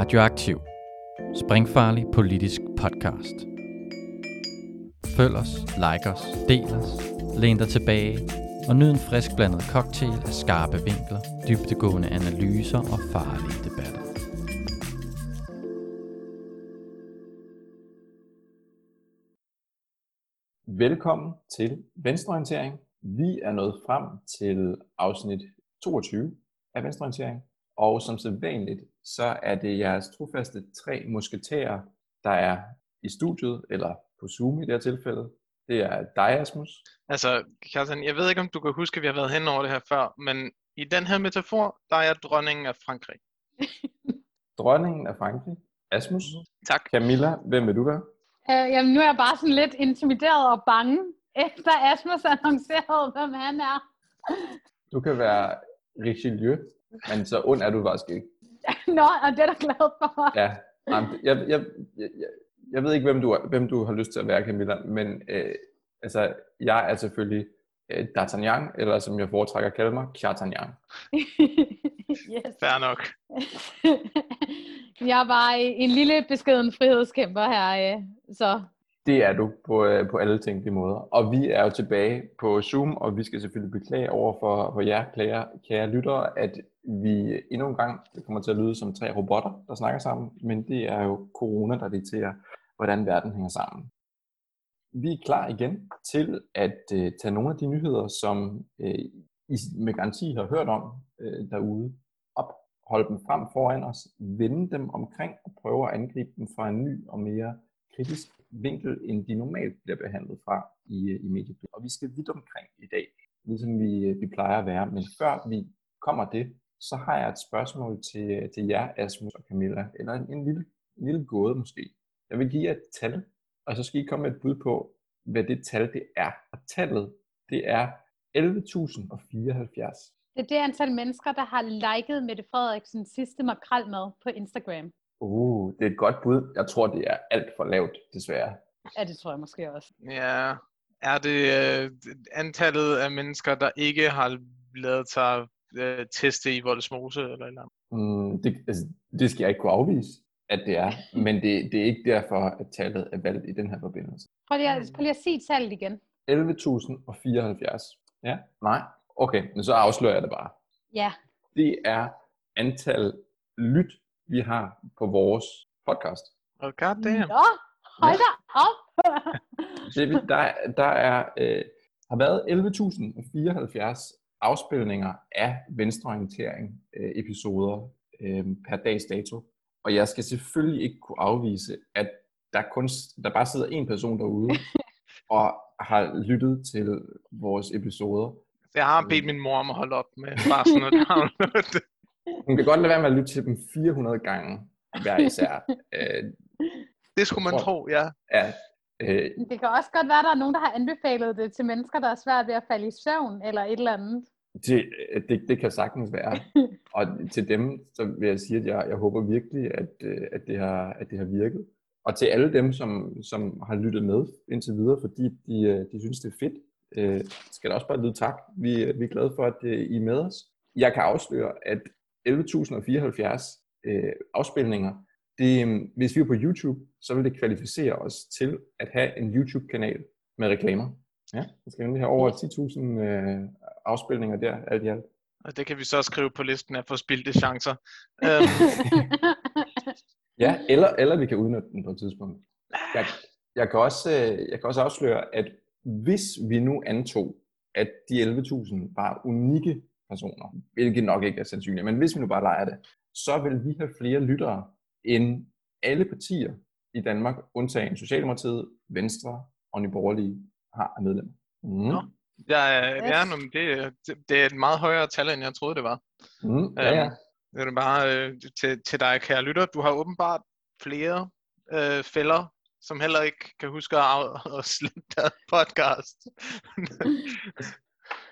Radioaktiv. Springfarlig politisk podcast. Følg os, like os, del os, læn dig tilbage og nyd en frisk blandet cocktail af skarpe vinkler, dybtegående analyser og farlige debatter. Velkommen til Venstreorientering. Vi er nået frem til afsnit 22 af Venstreorientering. Og som sædvanligt, så er det jeres trofaste tre musketerer, der er i studiet, eller på Zoom i det her tilfælde. Det er dig, Asmus. Altså, Kjartan, jeg ved ikke, om du kan huske, at vi har været hen over det her før, men i den her metafor, der er jeg dronningen af Frankrig. Dronningen af Frankrig. Asmus. Tak. Camilla, hvem vil du være? Uh, jamen, nu er jeg bare sådan lidt intimideret og bange, efter Asmus annoncerede, hvem han er. Du kan være Richelieu, men så ond er du faktisk ikke. Nå, og det er du glad for. Ja, jeg, jeg, jeg, jeg, ved ikke, hvem du, er, hvem du har lyst til at være, Camilla, men øh, altså, jeg er selvfølgelig øh, D'Artagnan, eller som jeg foretrækker at kalde mig, Kjartanyan. yes. Fair nok. jeg er bare en lille beskeden frihedskæmper her, øh, så Det er du på, øh, på alle tænkelige måder. Og vi er jo tilbage på Zoom, og vi skal selvfølgelig beklage over for, for jer, kære, kære lyttere, at vi endnu en gang det kommer til at lyde som tre robotter, der snakker sammen, men det er jo corona, der dikterer, hvordan verden hænger sammen. Vi er klar igen til at øh, tage nogle af de nyheder, som øh, I med garanti har hørt om øh, derude, op, holde dem frem foran os, vende dem omkring og prøve at angribe dem fra en ny og mere kritisk vinkel, end de normalt bliver behandlet fra i, øh, i mediebilledet. Og vi skal vidt omkring i dag, ligesom vi, øh, vi plejer at være. Men før vi kommer det, så har jeg et spørgsmål til, til jer, Asmus og Camilla, eller en, en, lille, en lille gåde måske. Jeg vil give jer et tal, og så skal I komme med et bud på, hvad det tal det er. Og tallet, det er 11.074. det er det antal mennesker, der har liket Mette Frederiksens sidste makrelmad på Instagram. Uh, det er et godt bud. Jeg tror, det er alt for lavt, desværre. Ja, det tror jeg måske også. Ja, er det øh, antallet af mennesker, der ikke har lavet sig øh, teste i Voldsmose eller et eller andet? Mm, det, altså, det skal jeg ikke kunne afvise, at det er. Men det, det er ikke derfor, at tallet er valgt i den her forbindelse. Prøv lige, at, prøv lige at sige tallet igen. 11.074. Ja? Nej? Okay, men så afslører jeg det bare. Ja, Det er antal lyt, vi har på vores podcast. Oh, god damn. Nå, hold da op. Det, der, der er, øh, har været 11.074 afspilninger af venstreorientering øh, episoder øh, per dags dato. Og jeg skal selvfølgelig ikke kunne afvise, at der, kun, der bare sidder en person derude og har lyttet til vores episoder. Jeg har bedt min mor om at holde op med bare sådan at downloade det. Hun kan godt lade være med at lytte til dem 400 gange hver især. øh, Det skulle man Tror- tro, ja. ja, øh, Det kan også godt være, at der er nogen, der har anbefalet det til mennesker, der er svært ved at falde i søvn eller et eller andet. det, det, det kan sagtens være. Og til dem, så vil jeg sige, at jeg, jeg håber virkelig, at, øh, at, det har, at det har virket. Og til alle dem, som, som har lyttet med indtil videre, fordi de, øh, de synes, det er fedt, øh, skal der også bare lyde tak. Vi, vi er glade for, at øh, I er med os. Jeg kan afsløre, at 11.074 øh, afspilninger, det, øh, hvis vi er på YouTube, så vil det kvalificere os til at have en YouTube-kanal med reklamer. Ja, vi skal nemlig have over 10.000 øh, afspilninger der, alt i alt. Og det kan vi så skrive på listen af forspildte chancer. Øhm, Ja, eller, eller vi kan udnytte den på et tidspunkt. Jeg, jeg, kan også, øh, jeg kan også afsløre, at hvis vi nu antog, at de 11.000 var unikke personer, hvilket nok ikke er sandsynligt, men hvis vi nu bare leger det, så vil vi have flere lyttere end alle partier i Danmark, undtagen Socialdemokratiet, Venstre og Nye Borgerlige har af medlemmer. Mm. Nå. ja, ja, ja Yes. men det, det, er et meget højere tal, end jeg troede, det var. Mm. Ja, ja. Øhm, Det er det bare øh, til, til dig, kære lytter. Du har åbenbart flere øh, fælder, som heller ikke kan huske at, af, at slette deres podcast.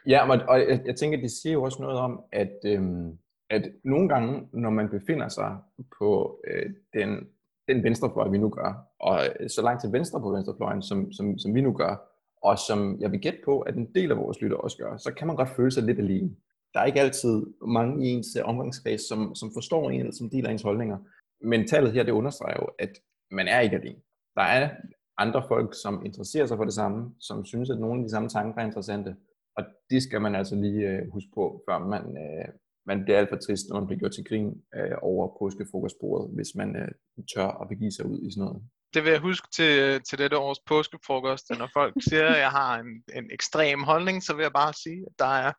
Ja, og, og jeg, jeg tænker, det siger jo også noget om, at, øhm, at nogle gange, når man befinder sig på øh, den, den venstrefløj, vi nu gør, og øh, så langt til venstre på venstrefløjen, som, som, som vi nu gør, og som jeg vil gætte på, at en del af vores lytter også gør, så kan man godt føle sig lidt alene. Der er ikke altid mange i ens øh, omgangskreds, som, som forstår en, eller som deler ens holdninger. men tallet her, det understreger jo, at man er ikke alene. Der er andre folk, som interesserer sig for det samme, som synes, at nogle af de samme tanker er interessante. Og det skal man altså lige øh, huske på, før man, øh, man bliver alt for trist, når man bliver gjort til grin øh, over påskefrokostbordet, hvis man øh, tør at begive sig ud i sådan noget. Det vil jeg huske til, til dette års påskefrokost. Når folk siger, at jeg har en, en ekstrem holdning, så vil jeg bare sige, at der er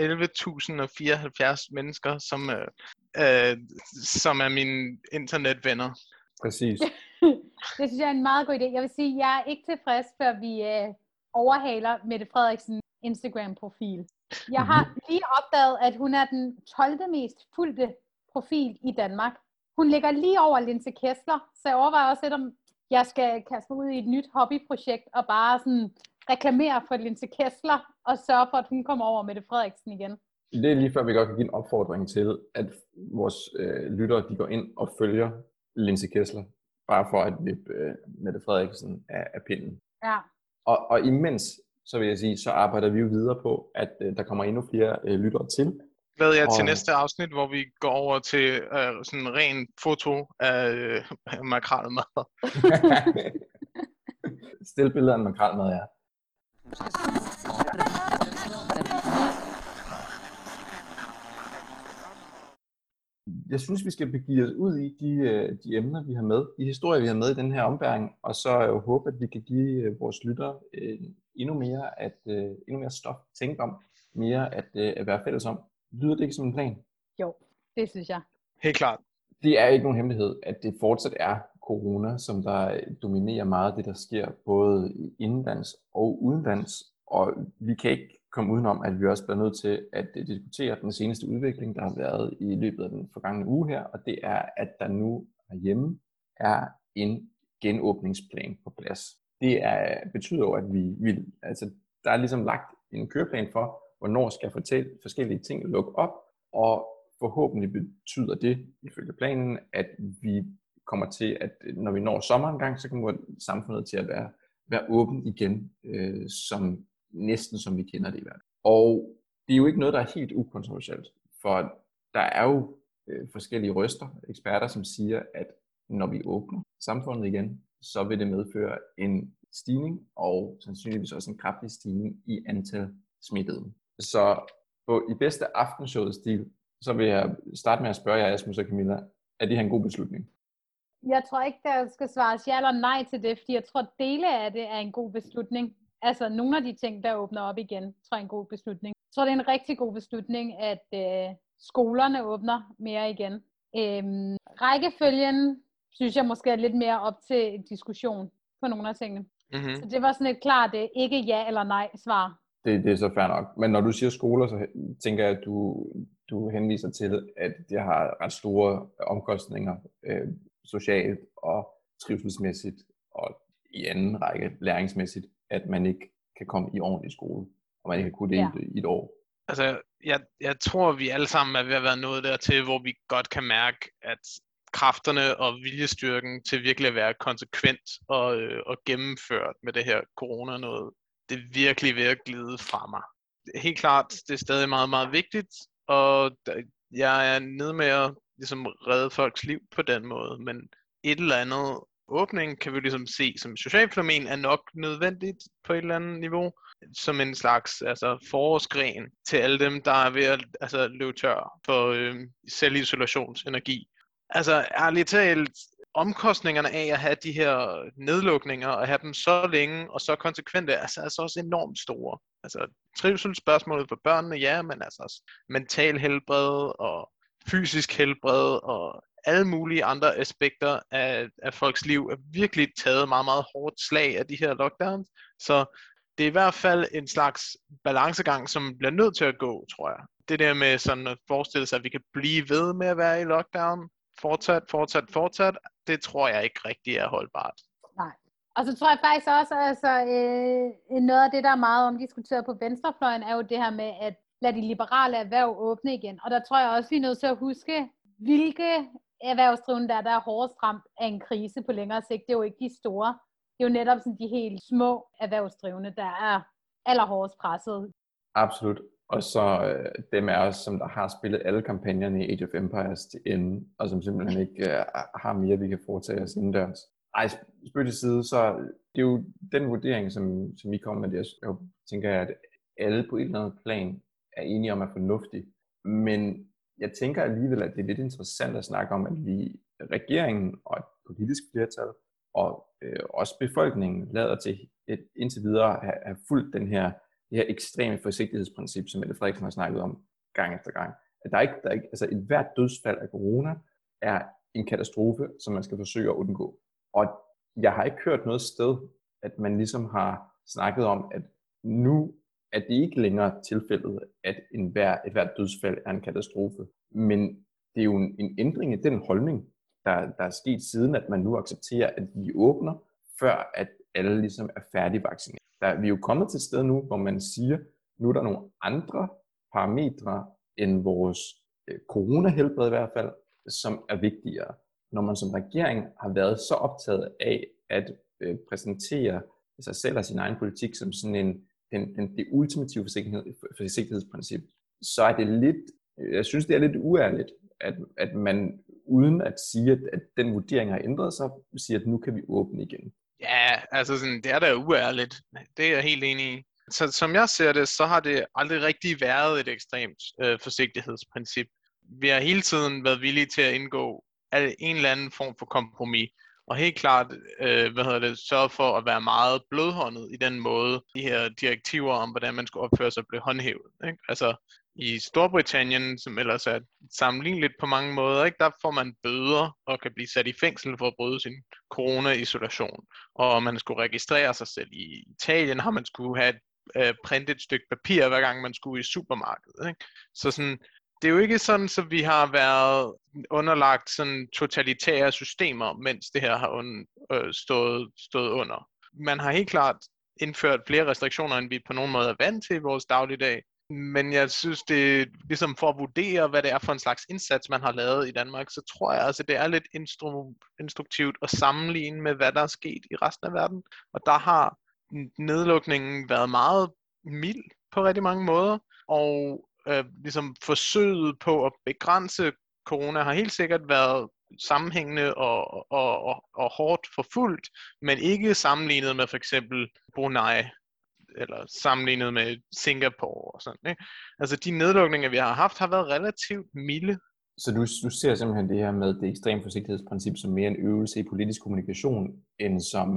11.074 mennesker, som, øh, øh, som er mine internetvenner. Præcis. det synes jeg er en meget god idé. Jeg vil sige, at jeg er ikke tilfreds, før vi øh, overhaler Mette Frederiksen Instagram-profil. Jeg har lige opdaget, at hun er den 12. mest fulgte profil i Danmark. Hun ligger lige over Linse Kessler, så jeg overvejer også lidt, om jeg skal kaste mig ud i et nyt hobbyprojekt og bare sådan reklamere for Linse Kessler og sørge for, at hun kommer over med det Frederiksen igen. Det er lige før, vi godt kan give en opfordring til, at vores øh, lyttere de går ind og følger Linse Kessler, bare for at vippe øh, Mette Frederiksen af, af pinden. Ja. Og, og imens, så vil jeg sige, så arbejder vi jo videre på, at øh, der kommer endnu flere øh, lyttere til. Glæder jeg til Og- næste afsnit, hvor vi går over til øh, sådan en ren foto af øh, makrelmad. Stil billeder af en makrelmad, ja. Jeg synes, vi skal begive os ud i de, øh, de emner, vi har med, de historier, vi har med i den her ombæring, og så jeg jo håbe, at vi kan give øh, vores lyttere øh, endnu mere, at, øh, endnu mere stof at tænke om, mere at, øh, at være fælles om. Lyder det ikke som en plan? Jo, det synes jeg. Helt klart. det er ikke nogen hemmelighed, at det fortsat er corona, som der dominerer meget det, der sker både indlands og udenlands. Og vi kan ikke komme udenom, at vi også bliver nødt til at øh, diskutere den seneste udvikling, der har været i løbet af den forgangne uge her, og det er, at der nu herhjemme er en genåbningsplan på plads. Det er, betyder jo, at vi vil, altså, der er ligesom lagt en køreplan for, hvornår skal fortælle forskellige ting lukke op, og forhåbentlig betyder det, ifølge planen, at vi kommer til, at øh, når vi når sommeren gang, så kommer samfundet til at være, være åben igen, øh, som næsten som vi kender det i verden. Og det er jo ikke noget, der er helt ukontroversielt, for der er jo øh, forskellige røster, eksperter, som siger, at når vi åbner samfundet igen, så vil det medføre en stigning, og sandsynligvis også en kraftig stigning i antal smittede. Så på, i bedste aftenshowet-stil, så vil jeg starte med at spørge jer, Asmus og Camilla, er det her en god beslutning? Jeg tror ikke, der skal svares ja eller nej til det, fordi jeg tror, at dele af det er en god beslutning. Altså nogle af de ting, der åbner op igen, tror jeg er en god beslutning. Jeg tror, det er en rigtig god beslutning, at øh, skolerne åbner mere igen. Øhm, rækkefølgen synes jeg måske er lidt mere op til diskussion på nogle af tingene. Mm-hmm. Så det var sådan et klart øh, ikke ja eller nej svar. Det, det er så fair nok. Men når du siger skoler, så tænker jeg, at du, du henviser til, at det har ret store omkostninger øh, socialt og trivselsmæssigt og i anden række læringsmæssigt, at man ikke kan komme i ordentlig skole, og man ikke kan kunne det Ja. i et år. Altså, jeg, jeg tror, vi alle sammen er ved at være nået dertil, hvor vi godt kan mærke, at kræfterne og viljestyrken til virkelig at være konsekvent og, øh, og gennemført med det her corona noget, det er virkelig ved at glide fra mig. Helt klart, det er stadig meget, meget vigtigt, og jeg er nede med at ligesom, redde folks liv på den måde, men et eller andet åbning kan vi ligesom se som socialt fænomen er nok nødvendigt på et eller andet niveau, som en slags altså, forårsgren til alle dem, der er ved at altså, løbe tør for øh, selvisolationsenergi. Altså ærligt talt, omkostningerne af at have de her nedlukninger og have dem så længe og så konsekvente, altså, er altså, altså også enormt store. Altså trivselsspørgsmålet for børnene, ja, men altså også mental helbred og fysisk helbred og alle mulige andre aspekter af, af folks liv er virkelig taget meget, meget hårdt slag af de her lockdowns. Så det er i hvert fald en slags balancegang, som bliver nødt til at gå, tror jeg. Det der med sådan at forestille sig, at vi kan blive ved med at være i lockdown, fortsat, fortsat, fortsat, det tror jeg ikke rigtig er holdbart. Nej. Og så tror jeg faktisk også, altså øh, noget af det, der er meget omdiskuteret på venstrefløjen, er jo det her med at lade de liberale erhverv åbne igen. Og der tror jeg også, vi er nødt til at huske, hvilke erhvervsdrivende der, der er hårdest ramt af en krise på længere sigt. Det er jo ikke de store. Det er jo netop sådan de helt små erhvervsdrivende, der er allerhårdest presset. Absolut. og så øh, dem af os, som der har spillet alle kampagnerne i Age of Empires til ende, og som simpelthen ikke øh, har mere, vi kan foretage os indendørs. Ej, spøg til side, så det er jo den vurdering, som, som I kommer med det. Jeg tænker, at alle på et eller andet plan er enige om er fornuftig. Men jeg tænker alligevel, at det er lidt interessant at snakke om, at vi, regeringen og et politisk flertal, og øh, også befolkningen, lader til et, indtil videre have, have fulgt den her, det her ekstreme forsigtighedsprincip, som Mette Frederiksen har snakket om gang efter gang. At der er ikke, der er ikke, altså et hvert dødsfald af corona er en katastrofe, som man skal forsøge at undgå. Og jeg har ikke hørt noget sted, at man ligesom har snakket om, at nu er det ikke længere tilfældet, at en hver, et hvert dødsfald er en katastrofe. Men det er jo en, en ændring i den holdning, der, der er sket siden, at man nu accepterer, at vi åbner, før at alle ligesom er færdigvaccineret. Der, vi er jo kommet til et sted nu, hvor man siger, nu er der nogle andre parametre end vores øh, coronahelbred i hvert fald, som er vigtigere. Når man som regering har været så optaget af at øh, præsentere sig selv og sin egen politik som sådan en, den, den, det ultimative forsigtighed, forsigtighedsprincip, så er det lidt, jeg synes det er lidt uærligt, at, at man uden at sige, at, at den vurdering har ændret sig, siger, at nu kan vi åbne igen. Ja, altså sådan, det er da uærligt. Det er jeg helt enig i. Så som jeg ser det, så har det aldrig rigtig været et ekstremt øh, forsigtighedsprincip. Vi har hele tiden været villige til at indgå en eller anden form for kompromis. Og helt klart, øh, hvad hedder det, sørge for at være meget blødhåndet i den måde, de her direktiver om, hvordan man skulle opføre sig, blev håndhævet. Ikke? Altså, i Storbritannien, som ellers er sammenligneligt på mange måder, ikke, der får man bøder og kan blive sat i fængsel for at bryde sin corona-isolation. Og man skulle registrere sig selv. I Italien har man skulle have et øh, printet et stykke papir, hver gang man skulle i supermarkedet. Ikke? Så sådan, det er jo ikke sådan, så vi har været underlagt sådan totalitære systemer, mens det her har un, øh, stået, stået under. Man har helt klart indført flere restriktioner, end vi på nogen måde er vant til i vores dagligdag. Men jeg synes, det er ligesom for at vurdere, hvad det er for en slags indsats, man har lavet i Danmark, så tror jeg altså, det er lidt instru- instruktivt at sammenligne med, hvad der er sket i resten af verden. Og der har nedlukningen været meget mild på rigtig mange måder, og øh, ligesom forsøget på at begrænse corona har helt sikkert været sammenhængende og, og, og, og hårdt forfulgt, men ikke sammenlignet med for eksempel Brunei eller sammenlignet med Singapore og sådan. Ikke? Altså de nedlukninger, vi har haft, har været relativt milde. Så du, du ser simpelthen det her med det ekstreme forsigtighedsprincip som mere en øvelse i politisk kommunikation, end som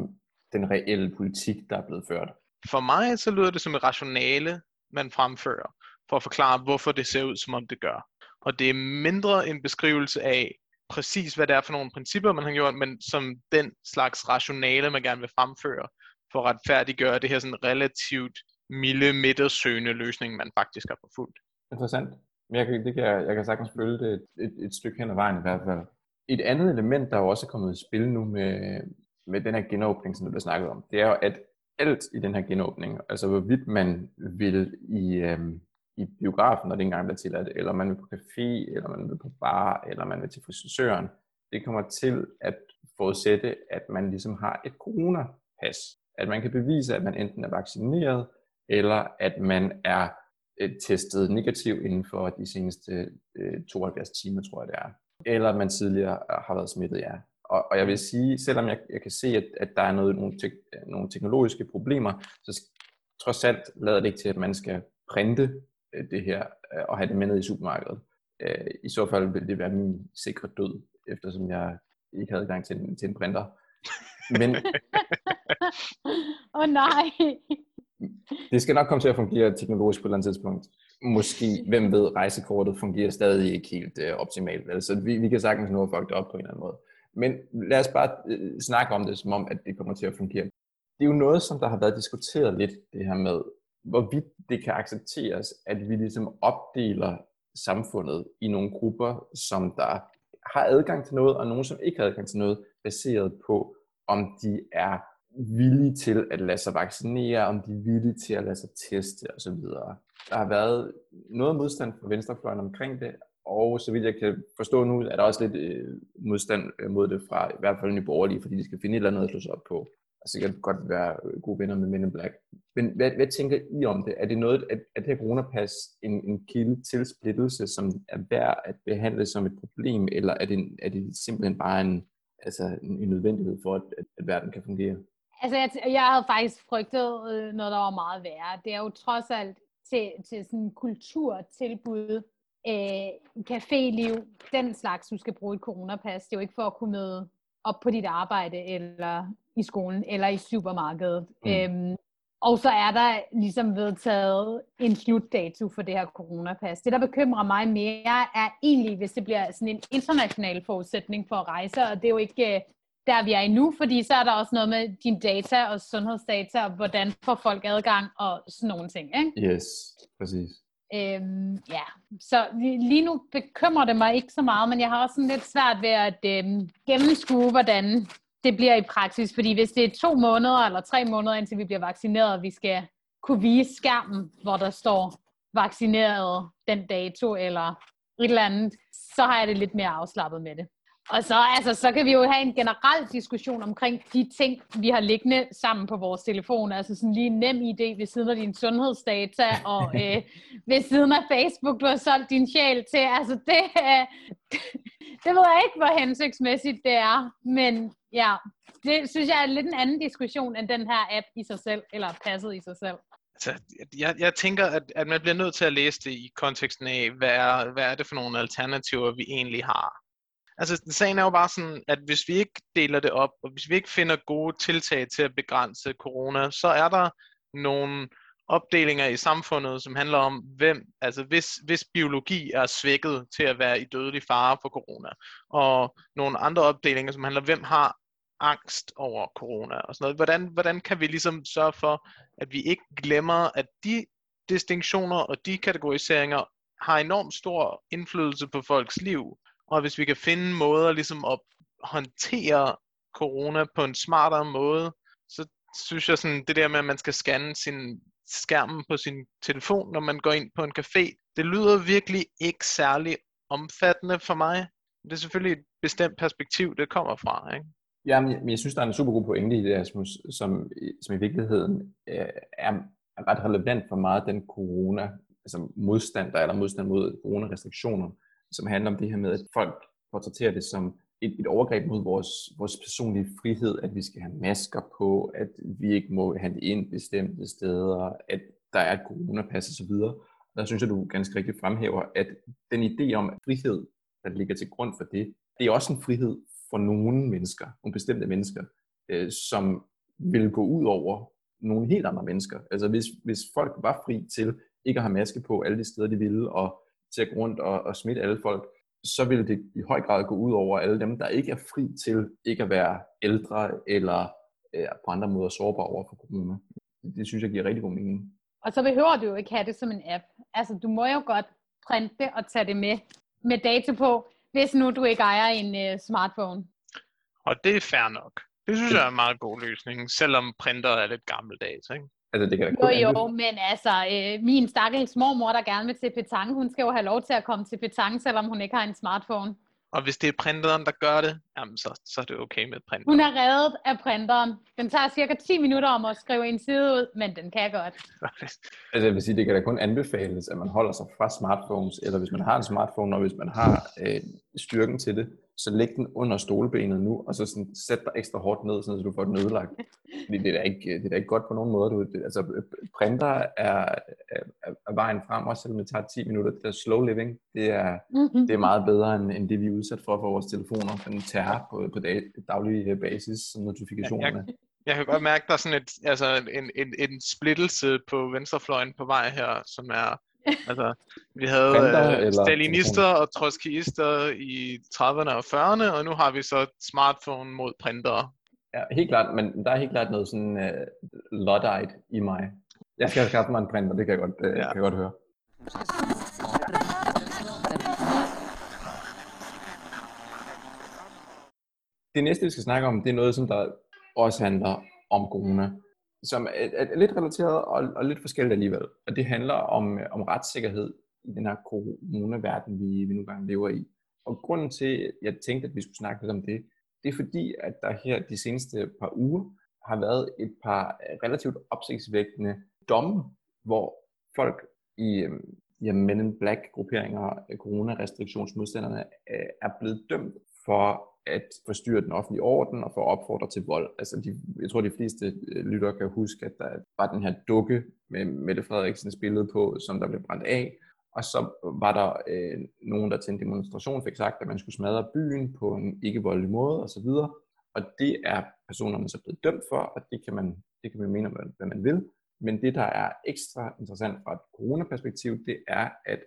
den reelle politik, der er blevet ført? For mig så lyder det som et rationale, man fremfører, for at forklare, hvorfor det ser ud, som om det gør. Og det er mindre en beskrivelse af præcis, hvad det er for nogle principper, man har gjort, men som den slags rationale, man gerne vil fremføre, for at retfærdiggøre det her sådan relativt milde, midtersøgende løsning, man faktisk har forfulgt. Interessant. Men jeg kan, det kan, jeg, jeg kan sagtens følge det et, et, et stykke hen ad vejen i hvert fald. Et andet element, der er også er kommet i spil nu med, med den her genåbning, som du har snakket om, det er jo, at alt i den her genåbning, altså hvorvidt man vil i, øhm, i biografen, når det engang bliver tilladt, eller man vil på café, eller man vil på bar, eller man vil til frisøren, det kommer til at forudsætte, at man ligesom har et coronapas at man kan bevise, at man enten er vaccineret, eller at man er øh, testet negativ inden for de seneste øh, 72 timer, tror jeg det er. Eller at man tidligere øh, har været smittet, ja. Og, og jeg vil sige, selvom jeg, jeg kan se, at, at der er noget, nogle, nogle teknologiske problemer, så trods alt lader det ikke til, at man skal printe det her og have det med ned i supermarkedet. I så fald vil det være min sikre død, eftersom jeg ikke havde gang til en, til en printer. Men... Åh oh, nej. det skal nok komme til at fungere teknologisk på et eller andet tidspunkt. Måske, hvem ved, rejsekortet fungerer stadig ikke helt uh, optimalt. Altså, vi, vi kan sagtens nå at fuck det op på en eller anden måde. Men lad os bare uh, snakke om det, som om, at det kommer til at fungere. Det er jo noget, som der har været diskuteret lidt, det her med, hvorvidt det kan accepteres, at vi ligesom opdeler samfundet i nogle grupper, som der har adgang til noget, og nogle, som ikke har adgang til noget, baseret på, om de er villige til at lade sig vaccinere, om de er villige til at lade sig teste osv. Der har været noget modstand fra venstrefløjen omkring det, og så vidt jeg kan forstå nu, er der også lidt øh, modstand øh, mod det fra i hvert fald Nye Borgerlige, fordi de skal finde et eller andet at slå sig op på og sikkert godt være øh, gode venner med Men in Black. Men hvad, hvad tænker I om det? Er det noget, at, at det her coronapas en, en kilde til splittelse, som er værd at behandle som et problem, eller er det, er det simpelthen bare en, altså en, en nødvendighed for, at, at, at verden kan fungere? Altså, jeg, jeg havde faktisk frygtet øh, noget, der var meget værre. Det er jo trods alt til, til sådan kulturtilbud, øh, caféliv, den slags, du skal bruge et coronapas. Det er jo ikke for at kunne møde op på dit arbejde, eller i skolen, eller i supermarkedet. Mm. Øhm, og så er der ligesom vedtaget en slutdato for det her coronapas. Det, der bekymrer mig mere, er egentlig, hvis det bliver sådan en international forudsætning for at rejse, og det er jo ikke øh, der, vi er endnu, fordi så er der også noget med din data og sundhedsdata, og hvordan får folk adgang og sådan nogle ting. Ikke? Yes, præcis. Øhm, ja, så lige nu bekymrer det mig ikke så meget, men jeg har også sådan lidt svært ved at øhm, gennemskue, hvordan det bliver i praksis. Fordi hvis det er to måneder eller tre måneder, indtil vi bliver vaccineret, vi skal kunne vise skærmen, hvor der står vaccineret den dato, eller et eller andet, så har jeg det lidt mere afslappet med det. Og så, altså, så kan vi jo have en generel diskussion omkring de ting, vi har liggende sammen på vores telefon. Altså sådan lige en nem idé ved siden af din sundhedsdata, og øh, ved siden af Facebook, du har solgt din sjæl til. Altså det, øh, det ved jeg ikke, hvor hensigtsmæssigt det er. Men ja, det synes jeg er lidt en anden diskussion end den her app i sig selv, eller passet i sig selv. Altså, jeg, jeg tænker, at, at man bliver nødt til at læse det i konteksten af, hvad er, hvad er det for nogle alternativer, vi egentlig har. Altså, sagen er jo bare sådan, at hvis vi ikke deler det op, og hvis vi ikke finder gode tiltag til at begrænse corona, så er der nogle opdelinger i samfundet, som handler om, hvem, altså hvis, hvis biologi er svækket til at være i dødelig fare for corona, og nogle andre opdelinger, som handler om, hvem har angst over corona og sådan noget. Hvordan, hvordan kan vi ligesom sørge for, at vi ikke glemmer, at de distinktioner og de kategoriseringer har enormt stor indflydelse på folks liv, og hvis vi kan finde måder ligesom at håndtere corona på en smartere måde, så synes jeg sådan, det der med, at man skal scanne sin skærmen på sin telefon, når man går ind på en café, det lyder virkelig ikke særlig omfattende for mig. Det er selvfølgelig et bestemt perspektiv, det kommer fra. Ikke? Ja, men jeg synes, der er en super god pointe i det, Asmus, som, som i virkeligheden øh, er, er ret relevant for meget den corona, altså modstand, der er der modstand mod coronarestriktioner, som handler om det her med, at folk portrætterer det som et, et overgreb mod vores, vores personlige frihed, at vi skal have masker på, at vi ikke må handle ind bestemte steder, at der er et coronapas osv. Der synes jeg, du ganske rigtigt fremhæver, at den idé om frihed, der ligger til grund for det, det er også en frihed for nogle mennesker, nogle bestemte mennesker, øh, som vil gå ud over nogle helt andre mennesker. Altså hvis, hvis folk var fri til ikke at have maske på alle de steder, de ville, og til at gå rundt og, og smitte alle folk, så vil det i høj grad gå ud over alle dem, der ikke er fri til ikke at være ældre eller øh, på andre måder sårbare over for corona. Det synes jeg giver rigtig god mening. Og så behøver du jo ikke have det som en app. Altså, du må jo godt printe det og tage det med, med data på, hvis nu du ikke ejer en uh, smartphone. Og det er fair nok. Det synes jeg er en meget god løsning, selvom printer er lidt gammeldags, ikke? Altså, det kan jo, jo, men altså, øh, min stakkels mormor, der gerne vil til petanque, hun skal jo have lov til at komme til petanque, selvom hun ikke har en smartphone. Og hvis det er printeren, der gør det, jamen så, så er det okay med printeren. Hun er reddet af printeren. Den tager cirka 10 minutter om at skrive en side ud, men den kan godt. altså jeg vil sige, det kan da kun anbefales, at man holder sig fra smartphones, eller hvis man har en smartphone, og hvis man har øh, styrken til det, så læg den under stolbenet nu, og så sådan, sæt dig ekstra hårdt ned, så du får den ødelagt. Fordi det er da ikke, det er da ikke godt på nogen måde. Du, det, altså, printer er, er, er, vejen frem, også selvom det tager 10 minutter. Det er slow living, det er, mm-hmm. det er meget bedre, end, end det vi er udsat for for vores telefoner. Den tager på, på dag, daglig basis, notifikationerne. Jeg, jeg kan godt mærke, at der er sådan et, altså en, en, en splittelse på venstrefløjen på vej her, som er Altså, vi havde Printer, uh, stalinister og trotskyister i 30'erne og 40'erne, og nu har vi så smartphone mod printer. Ja, helt klart, men der er helt klart noget sådan uh, Luddite i mig. Jeg skal skaffe mig en printer, det kan jeg godt, uh, ja. kan jeg godt høre. Det næste, vi skal snakke om, det er noget, som der også handler om corona som er, er lidt relateret og, og lidt forskelligt alligevel. Og det handler om, øh, om retssikkerhed i den her coronaverden, vi, vi nu gang lever i. Og grunden til, at jeg tænkte, at vi skulle snakke lidt om det, det er fordi, at der her de seneste par uger har været et par øh, relativt opsigtsvækkende domme, hvor folk i øh, ja, Men in Black grupperinger, coronarestriktionsmodstanderne, er blevet dømt for at forstyrre den offentlige orden og for at opfordre til vold. Altså de, jeg tror, de fleste øh, lyttere kan huske, at der var den her dukke med Mette Frederiksens billede på, som der blev brændt af. Og så var der øh, nogen, der til en demonstration fik sagt, at man skulle smadre byen på en ikke-voldelig måde osv. Og det er personerne så blevet dømt for, og det kan man, det kan man mene, hvad man vil. Men det, der er ekstra interessant fra et coronaperspektiv, det er, at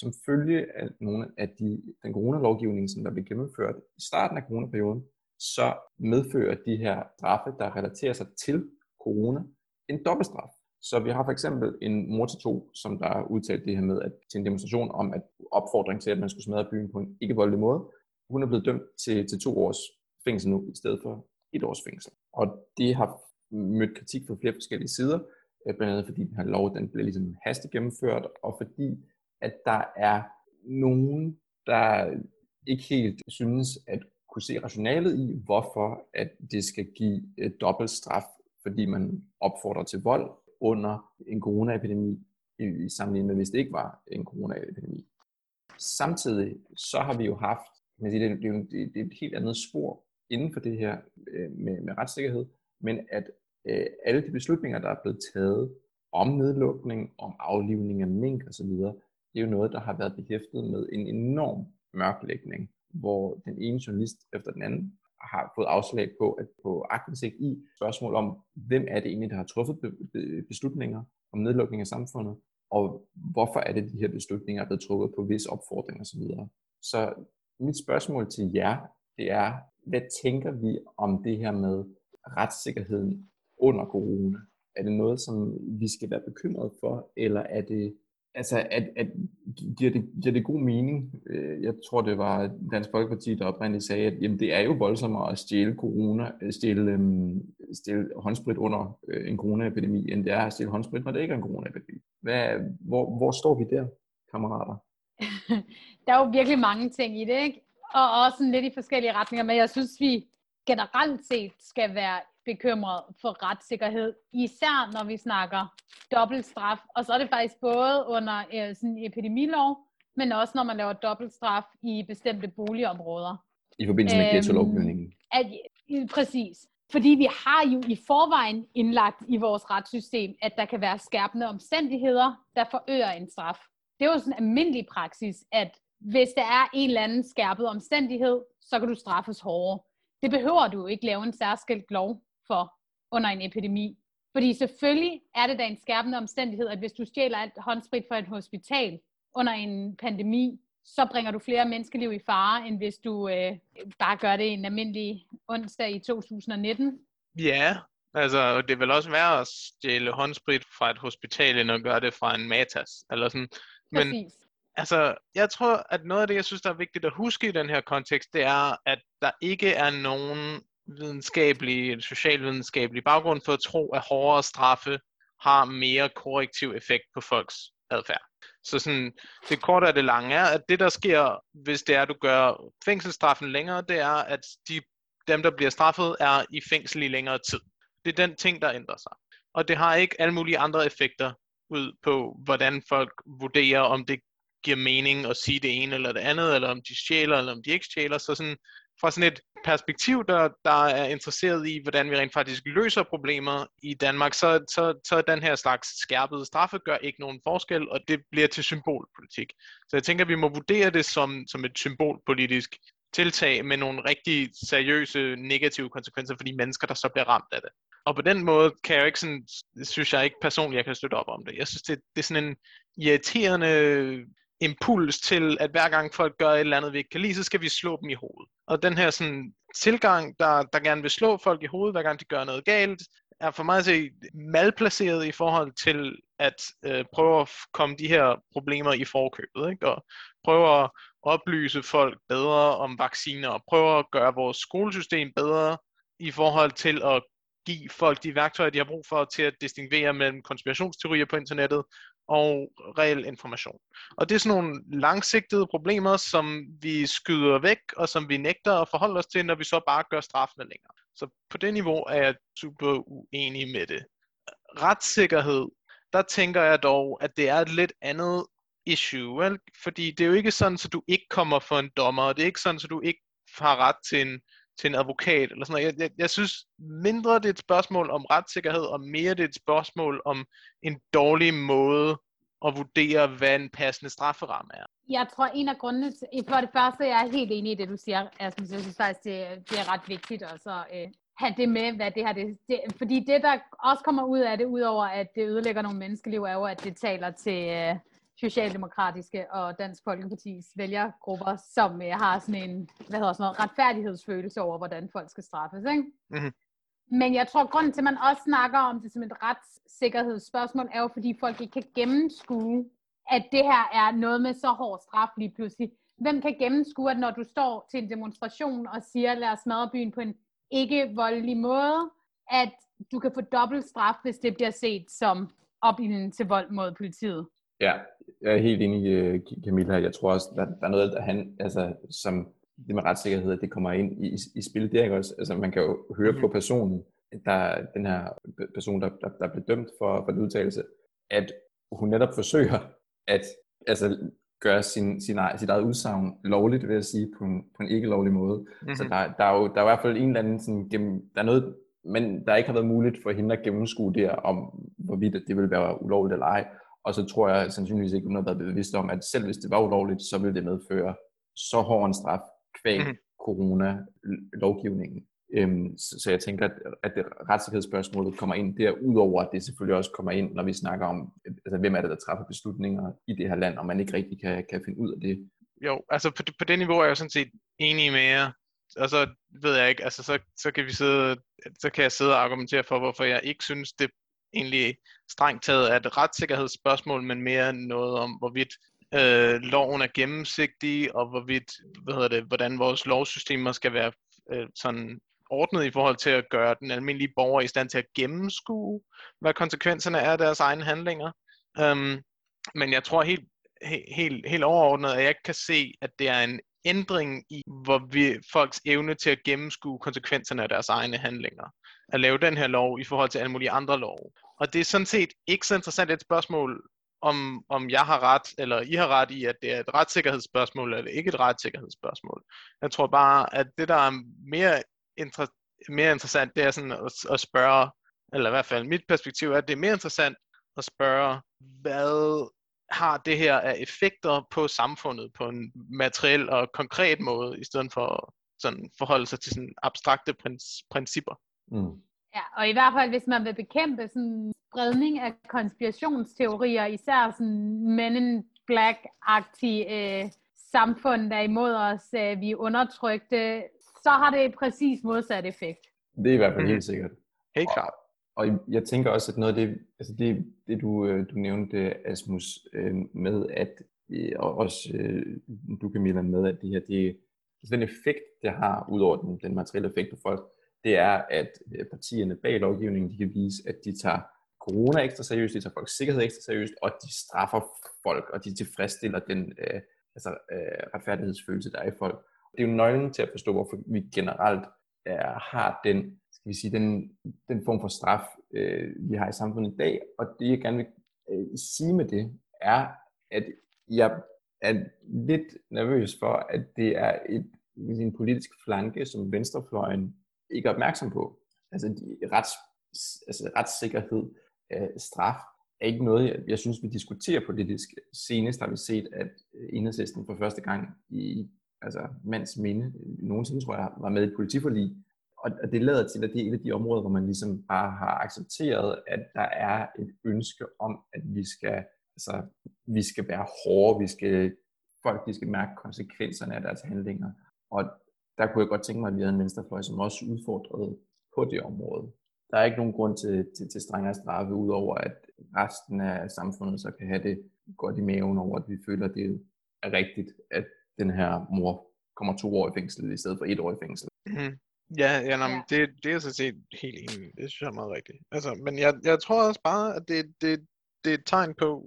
som følge af nogle af de, den coronalovgivning, som der blev gennemført i starten af coronaperioden, så medfører de her straffe, der relaterer sig til corona, en dobbeltstraf. Så vi har for eksempel en mor til to, som der har udtalt det her med, at til en demonstration om at opfordring til, at man skulle smadre byen på en ikke voldelig måde. Hun er blevet dømt til, til to års fængsel nu, i stedet for et års fængsel. Og det har mødt kritik fra flere forskellige sider, øh, blandt andet fordi den her lov den blev ligesom hastigt gennemført, og fordi at der er nogen, der ikke helt synes at kunne se rationalet i, hvorfor at det skal give øh, dobbelt straf, fordi man opfordrer til vold under en coronaepidemi, i sammenligning med hvis det ikke var en coronaepidemi. Samtidig så har vi jo haft, men det, er, det er et helt andet spor inden for det her øh, med, med retssikkerhed, men at øh, alle de beslutninger, der er blevet taget om nedlukning, om aflivning af mink osv., det er jo noget, der har været behæftet med en enorm mørklægning, hvor den ene journalist efter den anden har fået afslag på at få aktindsigt i spørgsmål om, hvem er det egentlig, der har truffet beslutninger om nedlukning af samfundet, og hvorfor er det, de her beslutninger er blevet truffet på vis opfordring osv. Så, så mit spørgsmål til jer, det er, hvad tænker vi om det her med retssikkerheden under corona? Er det noget, som vi skal være bekymret for, eller er det Altså, at, at giver, det, giver det god mening? Øh, jeg tror, det var Dansk Folkeparti, der oprindeligt sagde, at jamen, det er jo voldsommere at stjæle, corona, øh, stjæle, øhm, stjæle håndsprit under øh, en coronaepidemi, end det er at stjæle håndsprit, når det ikke er en coronaepidemi. Hvad, hvor, hvor står vi der, kammerater? der er jo virkelig mange ting i det, ikke? Og også lidt i forskellige retninger, men jeg synes, vi generelt set skal være bekymret for retssikkerhed, især når vi snakker dobbeltstraf. Og så er det faktisk både under øh, sådan en epidemilov, men også når man laver dobbeltstraf i bestemte boligområder. I forbindelse med ghetto-lovgivningen. At, præcis. Fordi vi har jo i forvejen indlagt i vores retssystem, at der kan være skærpende omstændigheder, der forøger en straf. Det er jo sådan en almindelig praksis, at hvis der er en eller anden skærpet omstændighed, så kan du straffes hårdere. Det behøver du ikke lave en særskilt lov for under en epidemi. Fordi selvfølgelig er det da en skærpende omstændighed, at hvis du stjæler alt håndsprit fra et hospital under en pandemi, så bringer du flere menneskeliv i fare, end hvis du øh, bare gør det en almindelig onsdag i 2019. Ja, altså det vil også være at stjæle håndsprit fra et hospital, end at gøre det fra en matas. Eller sådan. Men Præcis. altså, jeg tror, at noget af det, jeg synes, der er vigtigt at huske i den her kontekst, det er, at der ikke er nogen videnskabelig, socialvidenskabelig baggrund for at tro, at hårdere straffe har mere korrektiv effekt på folks adfærd. Så sådan, det korte af det lange er, at det der sker, hvis det er, at du gør fængselsstraffen længere, det er, at de, dem, der bliver straffet, er i fængsel i længere tid. Det er den ting, der ændrer sig. Og det har ikke alle mulige andre effekter ud på, hvordan folk vurderer, om det giver mening at sige det ene eller det andet, eller om de stjæler, eller om de ikke stjæler. Så sådan, fra sådan et perspektiv, der, der er interesseret i, hvordan vi rent faktisk løser problemer i Danmark, så, så, så den her slags skærpede straffe gør ikke nogen forskel, og det bliver til symbolpolitik. Så jeg tænker, at vi må vurdere det som, som et symbolpolitisk tiltag med nogle rigtig seriøse negative konsekvenser for de mennesker, der så bliver ramt af det. Og på den måde kan jeg ikke sådan, synes jeg ikke personligt, jeg kan støtte op om det. Jeg synes, det, det er sådan en irriterende impuls til, at hver gang folk gør et eller andet, vi ikke kan lide, så skal vi slå dem i hovedet. Og den her sådan, tilgang, der, der gerne vil slå folk i hovedet, hver gang de gør noget galt, er for mig at se malplaceret i forhold til at øh, prøve at komme de her problemer i forkøbet, ikke? og prøve at oplyse folk bedre om vacciner, og prøve at gøre vores skolesystem bedre i forhold til at give folk de værktøjer, de har brug for til at distinguere mellem konspirationsteorier på internettet og reel information. Og det er sådan nogle langsigtede problemer, som vi skyder væk, og som vi nægter at forholde os til, når vi så bare gør straffene længere. Så på det niveau er jeg super uenig med det. Retssikkerhed, der tænker jeg dog, at det er et lidt andet issue, vel? Fordi det er jo ikke sådan, at du ikke kommer for en dommer, og det er ikke sådan, at du ikke har ret til en, til en advokat, eller sådan noget. Jeg, jeg, jeg synes mindre det er et spørgsmål om retssikkerhed, og mere det er et spørgsmål om en dårlig måde at vurdere, hvad en passende strafferamme er. Jeg tror, en af grundene til, for det første, jeg er helt enig i det, du siger, Asmus. Jeg synes faktisk, det, det er ret vigtigt at så, øh, have det med, hvad det her det, det, fordi det, der også kommer ud af det, udover at det ødelægger nogle menneskeliv, er jo, at det taler til øh, Socialdemokratiske og Dansk Folkepartis vælgergrupper, som øh, har sådan en hvad hedder sådan noget, retfærdighedsfølelse over, hvordan folk skal straffes. Ikke? Mhm. Men jeg tror, grunden til, at man også snakker om det som et retssikkerhedsspørgsmål, er jo, fordi folk ikke kan gennemskue, at det her er noget med så hård straf lige pludselig. Hvem kan gennemskue, at når du står til en demonstration og siger, lad os smadre byen på en ikke voldelig måde, at du kan få dobbelt straf, hvis det bliver set som opildning til vold mod politiet. Ja, jeg er helt enig, øh, Camilla. Jeg tror også, der, der er noget, der han, altså, som det med retssikkerhed, det kommer ind i, i spil. Det er ikke også, altså man kan jo høre på personen, der, den her person, der, der, der blev dømt for, for den udtalelse, at hun netop forsøger at altså, gøre sin, sin, sit eget udsagn lovligt, vil jeg sige, på en, på en ikke lovlig måde. Mm-hmm. Så der, der, er jo, der er i hvert fald en eller anden, sådan, gennem, der er noget, men der ikke har været muligt for hende at gennemskue der, om hvorvidt det vil være ulovligt eller ej. Og så tror jeg sandsynligvis ikke, hun har været bevidst om, at selv hvis det var ulovligt, så ville det medføre så hård en straf kvæg mm-hmm. corona-lovgivningen. Øhm, så, så jeg tænker, at, at det retssikkerhedsspørgsmålet kommer ind derudover, at det selvfølgelig også kommer ind, når vi snakker om, altså, hvem er det, der træffer beslutninger i det her land, og man ikke rigtig kan, kan finde ud af det. Jo, altså på, på det niveau er jeg sådan set enig med jer. Og så ved jeg ikke, altså så, så kan vi sidde, så kan jeg sidde og argumentere for, hvorfor jeg ikke synes, det egentlig strengt taget er et retssikkerhedsspørgsmål, men mere noget om, hvorvidt øh, loven er gennemsigtig, og hvorvidt, hvad hedder det, hvordan vores lovsystemer skal være øh, sådan ordnet i forhold til at gøre den almindelige borger i stand til at gennemskue, hvad konsekvenserne er af deres egne handlinger. Øhm, men jeg tror helt, helt, helt, helt overordnet, at jeg ikke kan se, at det er en ændring i hvor vi, folks evne til at gennemskue konsekvenserne af deres egne handlinger. At lave den her lov i forhold til alle mulige andre lov. Og det er sådan set ikke så interessant et spørgsmål, om, om jeg har ret, eller I har ret i, at det er et retssikkerhedsspørgsmål, eller ikke et retssikkerhedsspørgsmål. Jeg tror bare, at det, der er mere, inter- mere interessant, det er sådan at, at spørge, eller i hvert fald mit perspektiv er, at det er mere interessant at spørge, hvad har det her af effekter på samfundet på en materiel og konkret måde, i stedet for sådan forholde sig til sådan abstrakte principper. Mm. Ja, og i hvert fald, hvis man vil bekæmpe sådan spredning af konspirationsteorier, især sådan men in black-agtige øh, samfund, der er imod os, øh, vi er undertrykte, så har det præcis modsat effekt. Det er i hvert fald helt sikkert. Helt klart. Og, og jeg tænker også, at noget af det, altså det, det du, øh, du nævnte, Asmus, øh, med at, øh, og også du Camilla, med at det her, det, altså den effekt, det har, ud over den, den materielle effekt på folk, det er, at øh, partierne bag lovgivningen, de kan vise, at de tager corona ekstra seriøst, de tager folks sikkerhed ekstra seriøst, og de straffer folk, og de tilfredsstiller den øh, altså, øh, retfærdighedsfølelse, der er i folk. Det er jo nøglen til at forstå, hvorfor vi generelt er, har den, skal vi sige, den, den form for straf, øh, vi har i samfundet i dag. Og det jeg gerne vil øh, sige med det, er, at jeg er lidt nervøs for, at det er et, en politisk flanke, som venstrefløjen ikke er opmærksom på. Altså de, rets, altså retssikkerhed, øh, straf, er ikke noget, jeg, jeg synes, vi diskuterer politisk. Senest har vi set, at enhedslisten for første gang i altså mands minde, nogensinde tror jeg, var med i politiforlig. Og, og det lader til, at det er et af de områder, hvor man ligesom bare har accepteret, at der er et ønske om, at vi skal, altså, vi skal være hårde, vi skal, folk de skal mærke konsekvenserne af deres handlinger. Og der kunne jeg godt tænke mig, at vi havde en venstrefløj, som også udfordrede på det område. Der er ikke nogen grund til, til, til strengere straffe, udover at resten af samfundet så kan have det godt i maven over, at vi føler, at det er rigtigt, at den her mor kommer to år i fængsel i stedet for et år i fængsel. Mm-hmm. Ja, ja, nå, ja. Det, det er så set helt enig. Det synes jeg er meget rigtigt. Altså, men jeg, jeg tror også bare, at det, det, det er et tegn på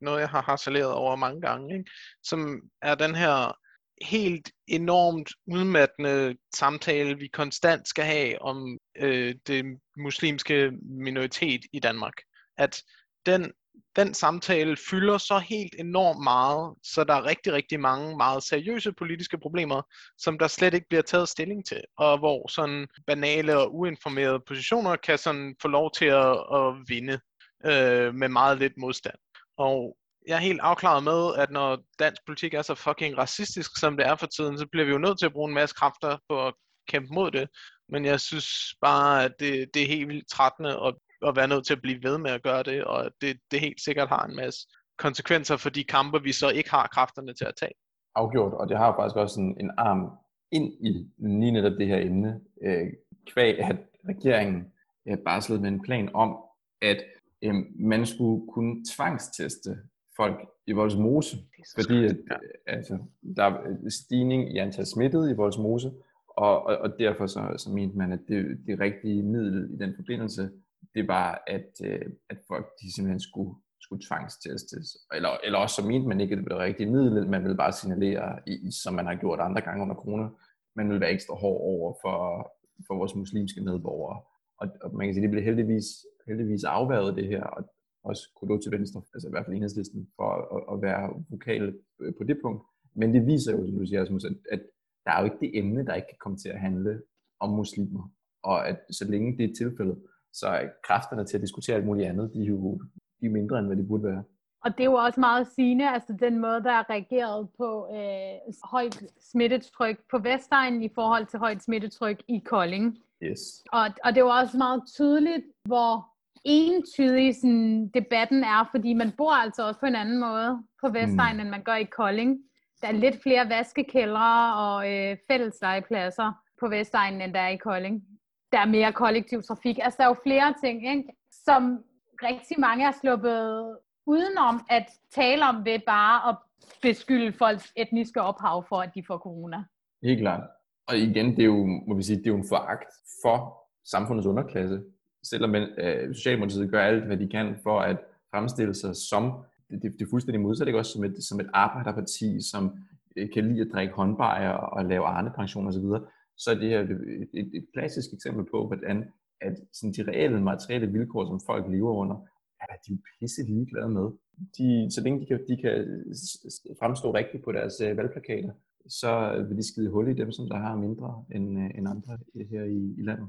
noget, jeg har harceleret over mange gange, ikke? som er den her helt enormt udmattende samtale, vi konstant skal have om øh, det muslimske minoritet i Danmark. At den, den samtale fylder så helt enormt meget, så der er rigtig, rigtig mange meget seriøse politiske problemer, som der slet ikke bliver taget stilling til, og hvor sådan banale og uinformerede positioner kan sådan få lov til at, at vinde øh, med meget lidt modstand. Og jeg er helt afklaret med, at når dansk politik er så fucking racistisk, som det er for tiden, så bliver vi jo nødt til at bruge en masse kræfter på at kæmpe mod det. Men jeg synes bare, at det, det er helt vildt trættende at, at være nødt til at blive ved med at gøre det, og det, det helt sikkert har en masse konsekvenser for de kampe, vi så ikke har kræfterne til at tage. Afgjort, og det har faktisk også en, en arm ind i lige netop det her emne, øh, kvæg at regeringen øh, barslede med en plan om, at øh, man skulle kunne tvangsteste folk i Voldsmose, fordi at, ja. altså, der er stigning i antal smittede i Voldsmose, og, og, og derfor så, så mente man, at det, det rigtige middel i den forbindelse, det var, at, øh, at folk de simpelthen skulle, skulle tvangstestes. Eller, eller også så mente man ikke, at det var det rigtige middel, man ville bare signalere, i, som man har gjort andre gange under corona, man ville være ekstra hård over for, for vores muslimske medborgere. Og, og man kan sige, det blev heldigvis, heldigvis afværet det her, og, også kunne gå til venstre, altså i hvert fald enhedslisten, for at, at være vokal øh, på det punkt. Men det viser jo, som du siger, Asmus, at, at der er jo ikke det emne, der ikke kan komme til at handle om muslimer. Og at så længe det er tilfældet, så er kræfterne til at diskutere alt muligt andet, de er jo de er mindre, end hvad de burde være. Og det er jo også meget sigende, altså den måde, der er reageret på øh, højt smittetryk på Vestegnen i forhold til højt smittetryk i Kolding. Yes. Og, og det var også meget tydeligt, hvor entydig sådan, debatten er, fordi man bor altså også på en anden måde på Vestegn, mm. end man gør i Kolding. Der er lidt flere vaskekældre og øh, fælleslegepladser på Vestegnen, end der er i Kolding. Der er mere kollektiv trafik. Altså, der er jo flere ting, ikke? som rigtig mange er sluppet udenom at tale om ved bare at beskylde folks etniske ophav for, at de får corona. Helt klart. Og igen, det er jo, må vi sige, det er jo en foragt for samfundets underklasse selvom øh, Socialdemokratiet gør alt, hvad de kan for at fremstille sig som det, det, det er fuldstændig modsat, ikke også som et, som et arbejderparti, som øh, kan lide at drikke håndbajer og lave arnepension osv., så, så er det her et, et, et klassisk eksempel på, hvordan at sådan de reelle materielle vilkår, som folk lever under, er de jo pisse ligeglade med. De, så længe de kan, de kan fremstå rigtigt på deres øh, valgplakater, så vil de skide hul i dem, som der har mindre end, øh, end andre her i, i landet.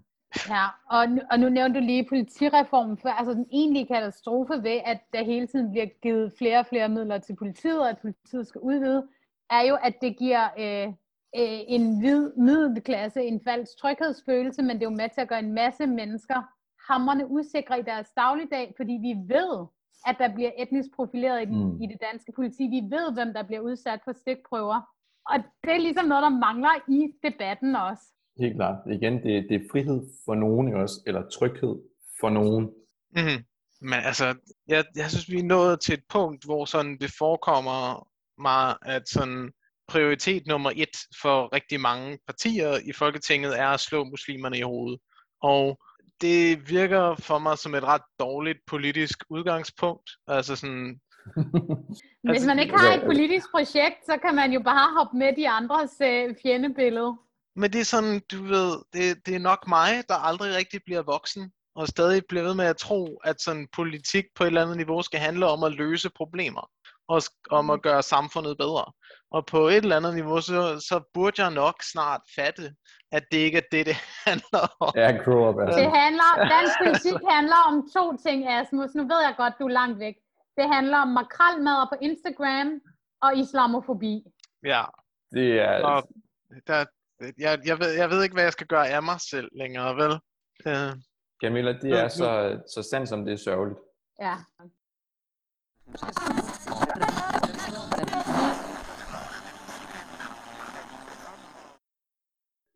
Ja, og nu, og nu nævnte du lige politireformen, for altså den egentlige katastrofe ved, at der hele tiden bliver givet flere og flere midler til politiet, og at politiet skal udvide, er jo, at det giver øh, øh, en hvid middelklasse en falsk tryghedsfølelse, men det er jo med til at gøre en masse mennesker hammerne usikre i deres dagligdag, fordi vi ved, at der bliver etnisk profileret i, mm. i det danske politi. Vi ved, hvem der bliver udsat for stikprøver. Og det er ligesom noget, der mangler i debatten også. Helt klart. Igen, det, det er frihed for nogen også, eller tryghed for nogen. Mm-hmm. Men altså, jeg, jeg synes, vi er nået til et punkt, hvor sådan det forekommer mig, at sådan prioritet nummer et for rigtig mange partier i Folketinget er at slå muslimerne i hovedet. Og det virker for mig som et ret dårligt politisk udgangspunkt. Altså sådan, Hvis altså, man ikke har et politisk projekt, så kan man jo bare hoppe med de andres øh, fjendebillede. Men det er sådan, du ved, det, det er nok mig, der aldrig rigtig bliver voksen, og stadig bliver ved med at tro, at sådan politik på et eller andet niveau skal handle om at løse problemer, og om at mm. gøre samfundet bedre. Og på et eller andet niveau, så, så burde jeg nok snart fatte, at det ikke er det, det handler om. Ja, grow up, altså. Det handler, dansk politik handler om to ting, Asmus. Nu ved jeg godt, du er langt væk. Det handler om makralmad på Instagram og islamofobi. Ja. Det er... Og der, jeg, jeg, ved, jeg ved ikke, hvad jeg skal gøre af mig selv længere, vel? Uh, Camilla, det er så, så sandt, som det er sørgeligt. Ja.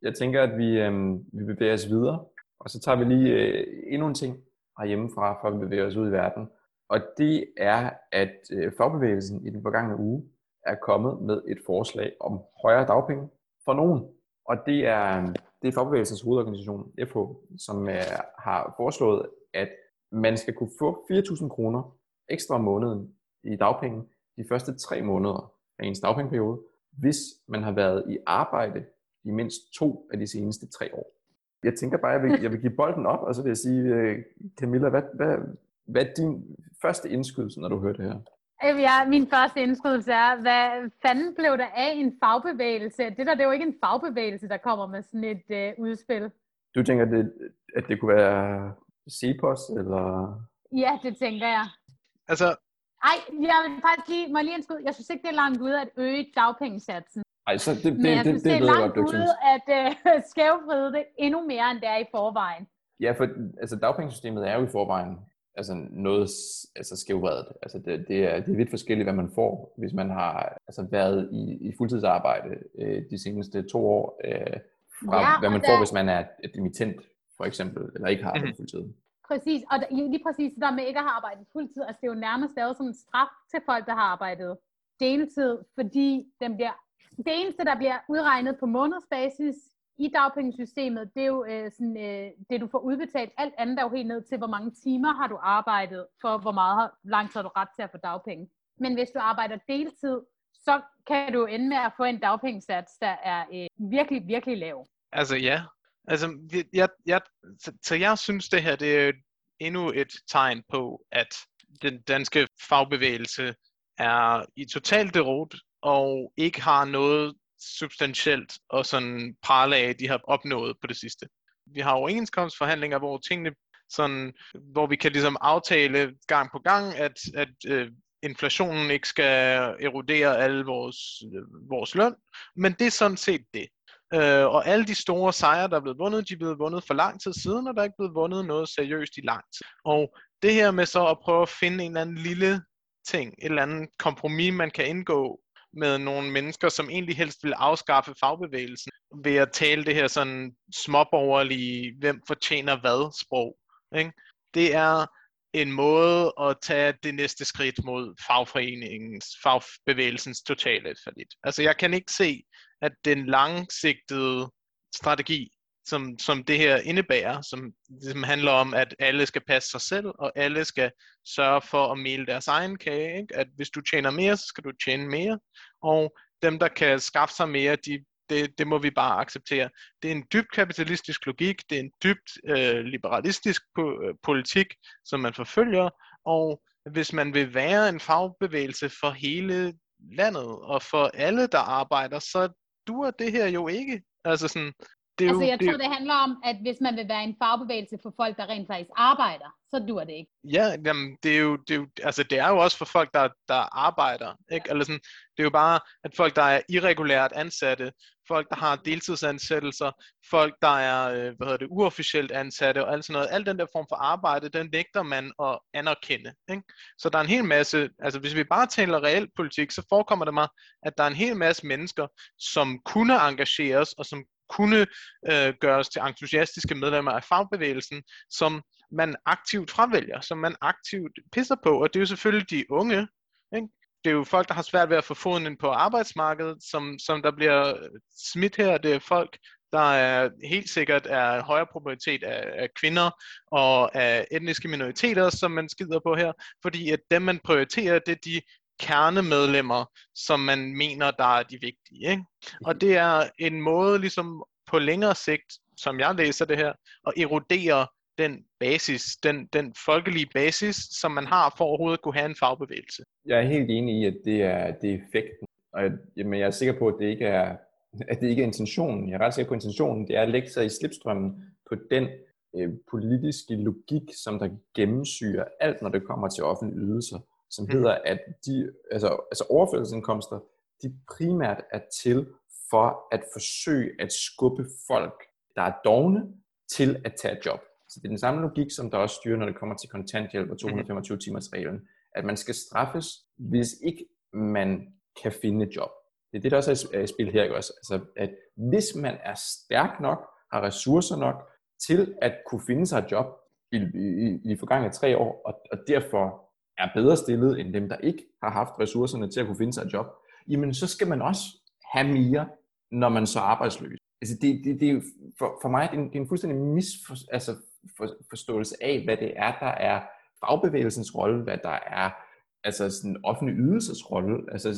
Jeg tænker, at vi, øh, vi bevæger os videre, og så tager vi lige øh, endnu en ting herhjemmefra, for vi bevæger os ud i verden. Og det er, at øh, fagbevægelsen i den forgangne uge er kommet med et forslag om højere dagpenge for nogen. Og det er, det er Fagbevægelsens hovedorganisation, FH, som øh, har foreslået, at man skal kunne få 4.000 kroner ekstra om måneden i dagpenge de første tre måneder af ens dagpengeperiode, hvis man har været i arbejde i mindst to af de seneste tre år. Jeg tænker bare, at jeg vil, jeg vil give bolden op, og så vil jeg sige, øh, Camilla, hvad, hvad, hvad er din første indskydelse, når du hører det her? Ja, min første indskydelse er, hvad fanden blev der af en fagbevægelse? Det der, det er jo ikke en fagbevægelse, der kommer med sådan et øh, udspil. Du tænker, det, at det kunne være CEPOS, eller? Ja, det tænker jeg. Altså, Ej, jeg vil faktisk lige, må jeg lige indskyde, jeg synes ikke, det er langt ude at øge dagpengesatsen. Ej, så det, det, Men jeg det, synes, det, det, det er langt godt, ude at øh, skævvride det endnu mere, end det er i forvejen. Ja, for altså, dagpengesystemet er jo i forvejen altså, noget altså, skævvredet. Altså, det, det, er, det er vidt forskelligt, hvad man får, hvis man har altså, været i, i fuldtidsarbejde øh, de seneste to år, øh, fra Ja, hvad man der- får, hvis man er et dimitent, for eksempel, eller ikke har arbejdet Mhm. fuldtid. Præcis, og der, lige præcis det der med ikke at have arbejdet fuldtid, altså det er jo nærmest lavet som en straf til folk, der har arbejdet deltid, fordi den bliver, det eneste, der bliver udregnet på månedsbasis i dagpengesystemet, det er jo øh, sådan, øh, det, du får udbetalt. Alt andet er jo helt ned til, hvor mange timer har du arbejdet, for hvor meget har, lang tid har du ret til at få dagpenge. Men hvis du arbejder deltid, så kan du ende med at få en dagpengesats, der er øh, virkelig, virkelig lav. Altså ja. Altså, jeg, jeg, så, så jeg synes, det her det er endnu et tegn på, at den danske fagbevægelse er i total derot og ikke har noget substantielt og sådan parlag, de har opnået på det sidste. Vi har overenskomstforhandlinger, hvor tingene sådan, hvor vi kan ligesom aftale gang på gang, at, at øh, inflationen ikke skal erodere alle vores, øh, vores løn, men det er sådan set det. Øh, og alle de store sejre, der er blevet vundet, de er blevet vundet for lang tid siden, og der er ikke blevet vundet noget seriøst i lang tid. Og det her med så at prøve at finde en eller anden lille ting, et eller andet kompromis, man kan indgå med nogle mennesker, som egentlig helst vil afskaffe fagbevægelsen, ved at tale det her sådan småborgerlige, hvem fortjener hvad sprog. Ikke? Det er en måde at tage det næste skridt mod fagforeningens, fagbevægelsens totale forlit. Altså jeg kan ikke se, at den langsigtede strategi, som, som det her indebærer, som, som handler om, at alle skal passe sig selv, og alle skal sørge for at male deres egen kage. Ikke? At hvis du tjener mere, så skal du tjene mere, og dem, der kan skaffe sig mere, de, det, det må vi bare acceptere. Det er en dybt kapitalistisk logik, det er en dybt øh, liberalistisk po- øh, politik, som man forfølger, og hvis man vil være en fagbevægelse for hele landet, og for alle, der arbejder, så duer det her jo ikke. Altså sådan, det er Altså jo, jeg det, tror, det handler om, at hvis man vil være en fagbevægelse for folk, der rent faktisk arbejder, så dur det ikke. Ja, jamen, det er jo, det er jo, altså det er jo også for folk, der, der arbejder, ikke? Eller sådan, det er jo bare, at folk, der er irregulært ansatte, folk, der har deltidsansættelser, folk, der er, øh, hvad hedder det, uofficielt ansatte og alt sådan noget, al den der form for arbejde, den nægter man at anerkende, ikke? Så der er en hel masse, altså hvis vi bare taler reelt politik, så forekommer det mig, at der er en hel masse mennesker, som kunne engageres, og som kunne øh, gøres til entusiastiske medlemmer af fagbevægelsen, som man aktivt fravælger, som man aktivt pisser på, og det er jo selvfølgelig de unge, ikke? det er jo folk, der har svært ved at få foden ind på arbejdsmarkedet, som, som der bliver øh, smidt her, det er folk, der er helt sikkert er højere probabilitet af, af kvinder og af etniske minoriteter, som man skider på her, fordi at dem, man prioriterer, det er de kernemedlemmer, som man mener, der er de vigtige. Ikke? Og det er en måde ligesom på længere sigt, som jeg læser det her, at erodere den basis, den, den folkelige basis, som man har for overhovedet at kunne have en fagbevægelse. Jeg er helt enig i, at det er, det er effekten. Og jeg, jamen, jeg er sikker på, at det ikke er, at det ikke er intentionen. Jeg er ret sikker på, at intentionen det er at lægge sig i slipstrømmen på den øh, politiske logik, som der gennemsyrer alt, når det kommer til offentlige ydelser, som hedder, at de, altså, altså overførselsindkomster, de primært er til for at forsøge at skubbe folk, der er dogne, til at tage et job. Så det er den samme logik, som der også styrer, når det kommer til kontanthjælp og 225 timers reglen, at man skal straffes, hvis ikke man kan finde et job. Det er det, der også er i spil her, ikke også? Altså, at hvis man er stærk nok, har ressourcer nok til at kunne finde sig et job i, i, i de forgangne tre år, og, og derfor er bedre stillet end dem, der ikke har haft ressourcerne til at kunne finde sig et job, jamen så skal man også have mere, når man så er arbejdsløs. Altså det, det, det er for, for mig det er en, det er en fuldstændig misforståelse altså for, forståelse af, hvad det er, der er fagbevægelsens rolle, hvad der er altså sådan offentlig ydelses rolle. Altså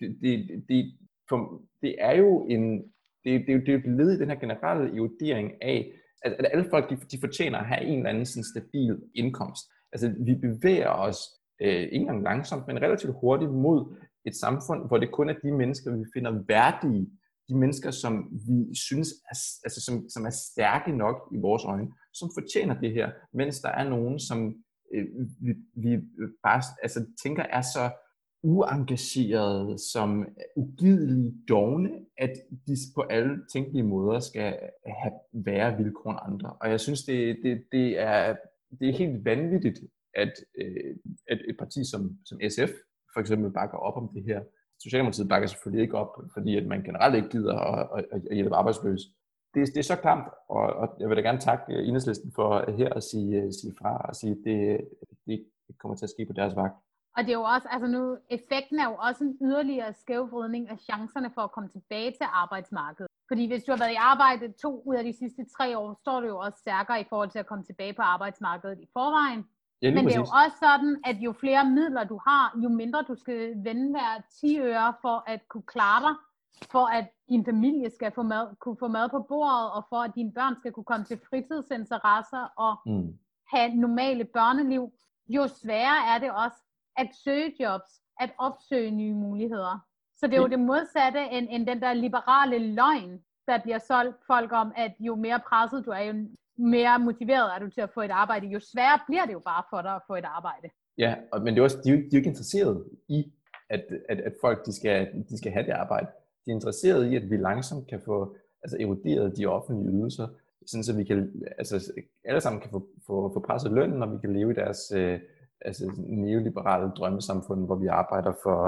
det, det, det, for det er jo en, det, det, det er jo et led i den her generelle erodering af, at, at alle folk, de, de fortjener at have en eller anden sådan stabil indkomst. Altså, vi bevæger os øh, ikke engang langsomt, men relativt hurtigt mod et samfund, hvor det kun er de mennesker, vi finder værdige, de mennesker, som vi synes er, altså, som, som er stærke nok i vores øjne, som fortjener det her, mens der er nogen, som øh, vi, vi øh, bare altså, tænker er så uengagerede, som ugidelige dogne, at de på alle tænkelige måder skal have værre vilkår end andre. Og jeg synes, det, det, det, er, det er helt vanvittigt, at, øh, at et parti som, som SF for eksempel bakker op om det her. Socialdemokratiet bakker selvfølgelig ikke op, fordi at man generelt ikke gider at, at, at hjælpe arbejdsløse. Det, det er så klamt, og, og jeg vil da gerne takke øh, Enhedslisten for øh, her at sige, øh, sige fra og sige, at det, det kommer til at ske på deres vagt. Og det er jo også, altså nu, effekten er jo også en yderligere skævvridning af chancerne for at komme tilbage til arbejdsmarkedet. Fordi hvis du har været i arbejde to ud af de sidste tre år, står du jo også stærkere i forhold til at komme tilbage på arbejdsmarkedet i forvejen. Ja, Men det er jo også sådan, at jo flere midler du har, jo mindre du skal vende hver 10 øre for at kunne klare dig, for at din familie skal få mad, kunne få mad på bordet, og for at dine børn skal kunne komme til fritidsinteresser og mm. have normale børneliv, jo sværere er det også at søge jobs, at opsøge nye muligheder. Så det er jo det modsatte end, end den der liberale løgn, der bliver solgt folk om, at jo mere presset du er, jo mere motiveret er du til at få et arbejde, jo sværere bliver det jo bare for dig at få et arbejde. Ja, men det er også, de, er jo, de er jo ikke interesseret i, at, at, at folk de skal, de skal have det arbejde. De er interesseret i, at vi langsomt kan få altså, eroderet de offentlige ydelser, sådan så vi kan, altså, alle sammen kan få, få, få presset lønnen, når vi kan leve i deres, øh, altså neoliberale drømmesamfund, hvor vi arbejder for,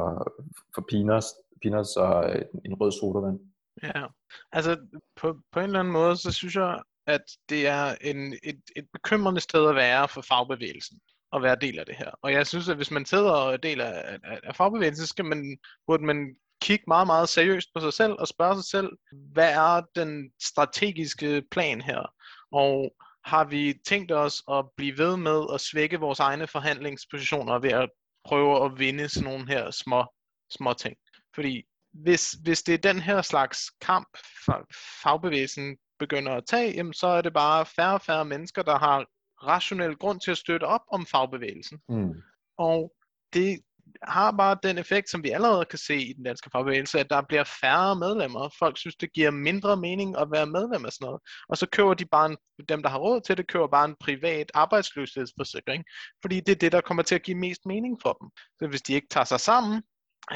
for peanuts, peanuts og en rød sodavand. Ja, altså på, på en eller anden måde, så synes jeg, at det er en, et, et bekymrende sted at være for fagbevægelsen at være del af det her. Og jeg synes, at hvis man sidder og er del af, af, af fagbevægelsen, så skal man, burde man kigge meget, meget seriøst på sig selv og spørge sig selv, hvad er den strategiske plan her? Og har vi tænkt os at blive ved med at svække vores egne forhandlingspositioner ved at prøve at vinde sådan nogle her små, små ting. Fordi hvis, hvis det er den her slags kamp, fagbevægelsen begynder at tage, jamen så er det bare færre og færre mennesker, der har rationel grund til at støtte op om fagbevægelsen. Mm. Og det har bare den effekt, som vi allerede kan se i den danske fagbevægelse, at der bliver færre medlemmer. Folk synes, det giver mindre mening at være medlem af sådan noget. Og så køber de bare, en, dem der har råd til det, køber bare en privat arbejdsløshedsforsikring, fordi det er det, der kommer til at give mest mening for dem. Så hvis de ikke tager sig sammen,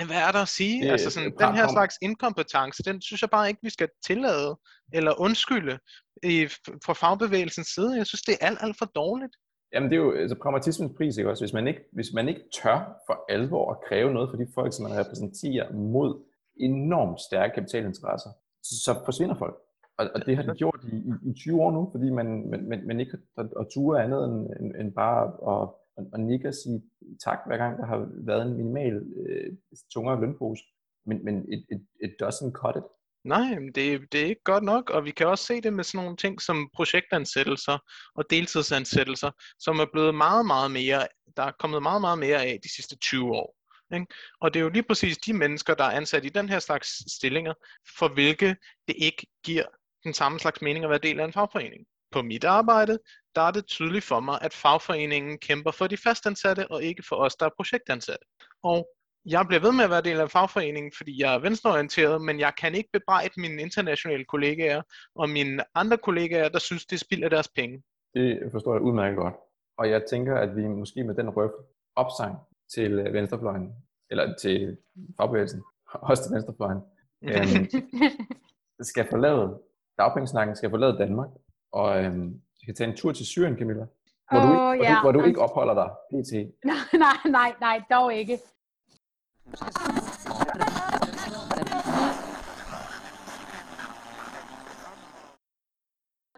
hvad er der at sige? Det, altså sådan, den her slags inkompetence, den synes jeg bare ikke, vi skal tillade eller undskylde i, fra fagbevægelsens side. Jeg synes, det er alt, alt for dårligt. Jamen det er jo altså, pragmatismens pris, ikke også? Hvis man ikke, hvis man ikke tør for alvor at kræve noget for de folk, som man repræsenterer mod enormt stærke kapitalinteresser, så forsvinder folk. Og, og det har de gjort i, i, i 20 år nu, fordi man, man, man, man ikke har, har ture andet end, end, end bare at, og, og nikke og sige tak, hver gang der har været en minimal øh, tungere lønpose. Men, men et, et, it doesn't cut it. Nej, det, det er ikke godt nok, og vi kan også se det med sådan nogle ting som projektansættelser og deltidsansættelser, som er blevet meget, meget mere, der er kommet meget, meget mere af de sidste 20 år. Ikke? Og det er jo lige præcis de mennesker, der er ansat i den her slags stillinger, for hvilke det ikke giver den samme slags mening at være del af en fagforening. På mit arbejde, der er det tydeligt for mig, at fagforeningen kæmper for de fastansatte, og ikke for os, der er projektansatte. Og jeg bliver ved med at være del af fagforeningen, fordi jeg er venstreorienteret, men jeg kan ikke bebrejde mine internationale kollegaer og mine andre kollegaer, der synes, det spilder deres penge. Det forstår jeg udmærket godt. Og jeg tænker, at vi måske med den røf opsang til øh, venstrefløjen, eller til fagbevægelsen, også til venstrefløjen, øhm, skal forlade dagpengesnakken, skal forlade Danmark, og øhm, skal tage en tur til Syrien, Camilla. Hvor, oh, du, ikke, hvor, ja. du, hvor du ikke opholder dig, pt. Nej, nej, nej, nej, dog ikke.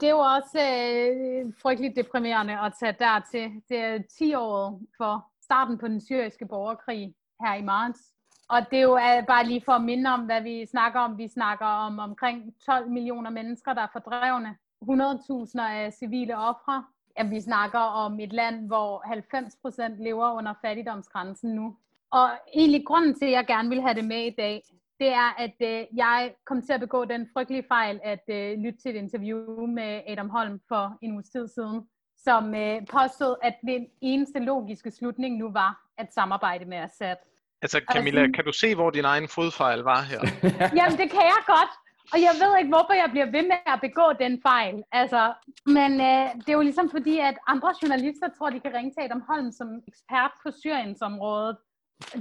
Det er jo også øh, frygteligt deprimerende at tage dertil. Det er 10 år for starten på den syriske borgerkrig her i marts. Og det er jo uh, bare lige for at minde om, hvad vi snakker om. Vi snakker om omkring 12 millioner mennesker, der er fordrevne. 100.000 af civile ofre. Ja, vi snakker om et land, hvor 90 procent lever under fattigdomsgrænsen nu. Og egentlig grunden til, at jeg gerne vil have det med i dag, det er, at øh, jeg kom til at begå den frygtelige fejl at øh, lytte til et interview med Adam Holm for en uges tid siden, som øh, påstod, at den eneste logiske slutning nu var at samarbejde med Assad. Altså Camilla, kan du se, hvor din egen fodfejl var her? Jamen, det kan jeg godt. Og jeg ved ikke, hvorfor jeg bliver ved med at begå den fejl. Altså, men øh, det er jo ligesom fordi, at andre journalister tror, de kan ringe til Adam Holm som ekspert på Syriensområdet.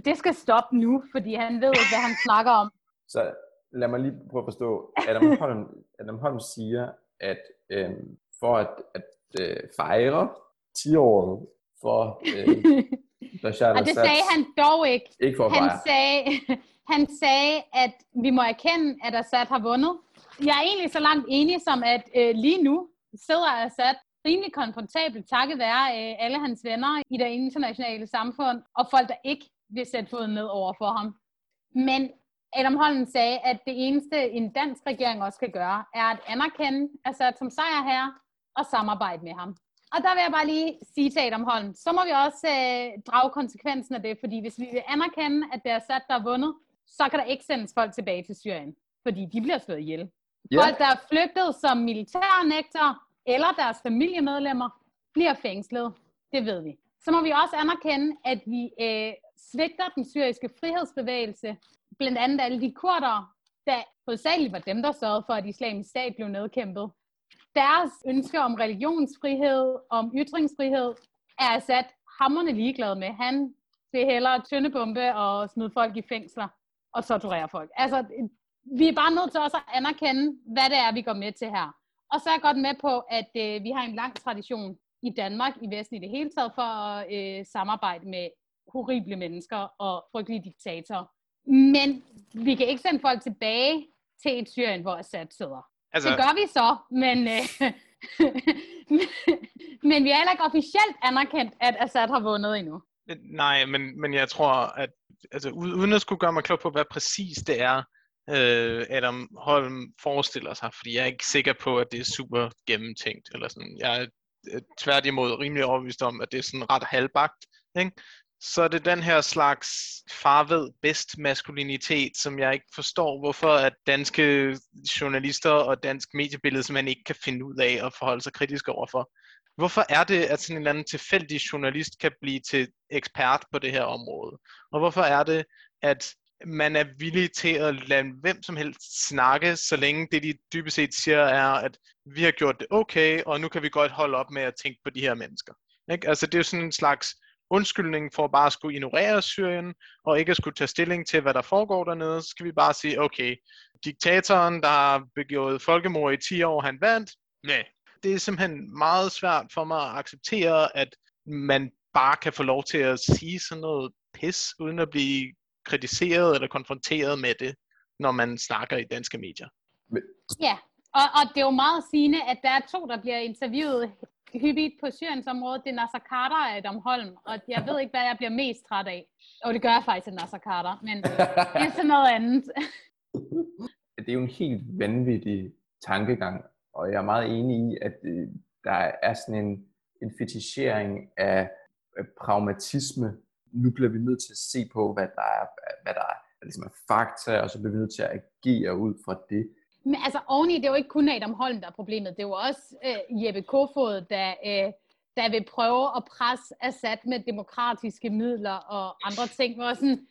Det skal stoppe nu, fordi han ved ikke, hvad han snakker om. Så lad mig lige prøve at forstå. Adam Holm, Adam Holm siger, at øh, for at, at øh, fejre 10-året for øh, Bashar Og det sagde han dog ikke. Ikke for at Han fejre. sagde, han sagde, at vi må erkende, at Assad har vundet. Jeg er egentlig så langt enig som, at øh, lige nu sidder Assad rimelig komfortabelt takket være øh, alle hans venner i det internationale samfund, og folk, der ikke vil sætte foden ned over for ham. Men Adam Holm sagde, at det eneste, en dansk regering også kan gøre, er at anerkende Assad som sejrherre og samarbejde med ham. Og der vil jeg bare lige sige til Adam Holm, så må vi også øh, drage konsekvensen af det, fordi hvis vi vil anerkende, at det er Assad, der har vundet, så kan der ikke sendes folk tilbage til Syrien, fordi de bliver slået ihjel. Ja. Folk, der er flygtet som militærnægter eller deres familiemedlemmer, bliver fængslet. Det ved vi. Så må vi også anerkende, at vi øh, svigter den syriske frihedsbevægelse, blandt andet alle de kurdere, der hovedsageligt var dem, der sørgede for, at islamisk stat blev nedkæmpet. Deres ønske om religionsfrihed, om ytringsfrihed, er Assad hammerne ligeglad med. Han vil hellere tøndebombe og smide folk i fængsler og torturere folk. Altså, vi er bare nødt til også at anerkende, hvad det er, vi går med til her. Og så er jeg godt med på, at øh, vi har en lang tradition i Danmark, i Vesten i det hele taget, for at øh, samarbejde med horrible mennesker og frygtelige diktatorer. Men vi kan ikke sende folk tilbage til et Syrien, hvor Assad sidder. Altså, Det gør vi så, men, øh, men vi har heller ikke officielt anerkendt, at Assad har vundet endnu. nej, men, men jeg tror, at altså, uden at skulle gøre mig klog på, hvad præcis det er, øh, Adam Holm forestiller sig, fordi jeg er ikke sikker på, at det er super gennemtænkt. Eller sådan. Jeg er øh, tværtimod rimelig overbevist om, at det er sådan ret halvbagt. Ikke? Så er det den her slags farved bedst maskulinitet, som jeg ikke forstår, hvorfor at danske journalister og dansk mediebillede som man ikke kan finde ud af at forholde sig kritisk overfor. Hvorfor er det, at sådan en eller anden tilfældig journalist kan blive til ekspert på det her område? Og hvorfor er det, at man er villig til at lade hvem som helst snakke, så længe det de dybest set siger er, at vi har gjort det okay, og nu kan vi godt holde op med at tænke på de her mennesker. Ikke? Altså det er jo sådan en slags undskyldning for at bare skulle ignorere Syrien, og ikke at skulle tage stilling til, hvad der foregår dernede, så skal vi bare sige, okay, diktatoren, der har begået folkemord i 10 år, han vandt. Nej, det er simpelthen meget svært for mig at acceptere, at man bare kan få lov til at sige sådan noget pis, uden at blive kritiseret eller konfronteret med det, når man snakker i danske medier. Ja, og, og det er jo meget sigende, at der er to, der bliver interviewet hyppigt på Syriens område. Det er Nasser Carter og Adam Holm, og jeg ved ikke, hvad jeg bliver mest træt af. Og det gør jeg faktisk af Nasser Carter, men det er sådan noget andet. det er jo en helt vanvittig tankegang, og jeg er meget enig i, at øh, der er sådan en, en fetichering af, af pragmatisme. Nu bliver vi nødt til at se på, hvad der er, hvad der er, hvad ligesom er fakta, og så bliver vi nødt til at agere ud fra det. Men altså oveni, det er jo ikke kun Adam Holm, der er problemet. Det er jo også øh, Jeppe Kofod, der, øh, der vil prøve at presse Assad med demokratiske midler og andre ting. Hvor sådan,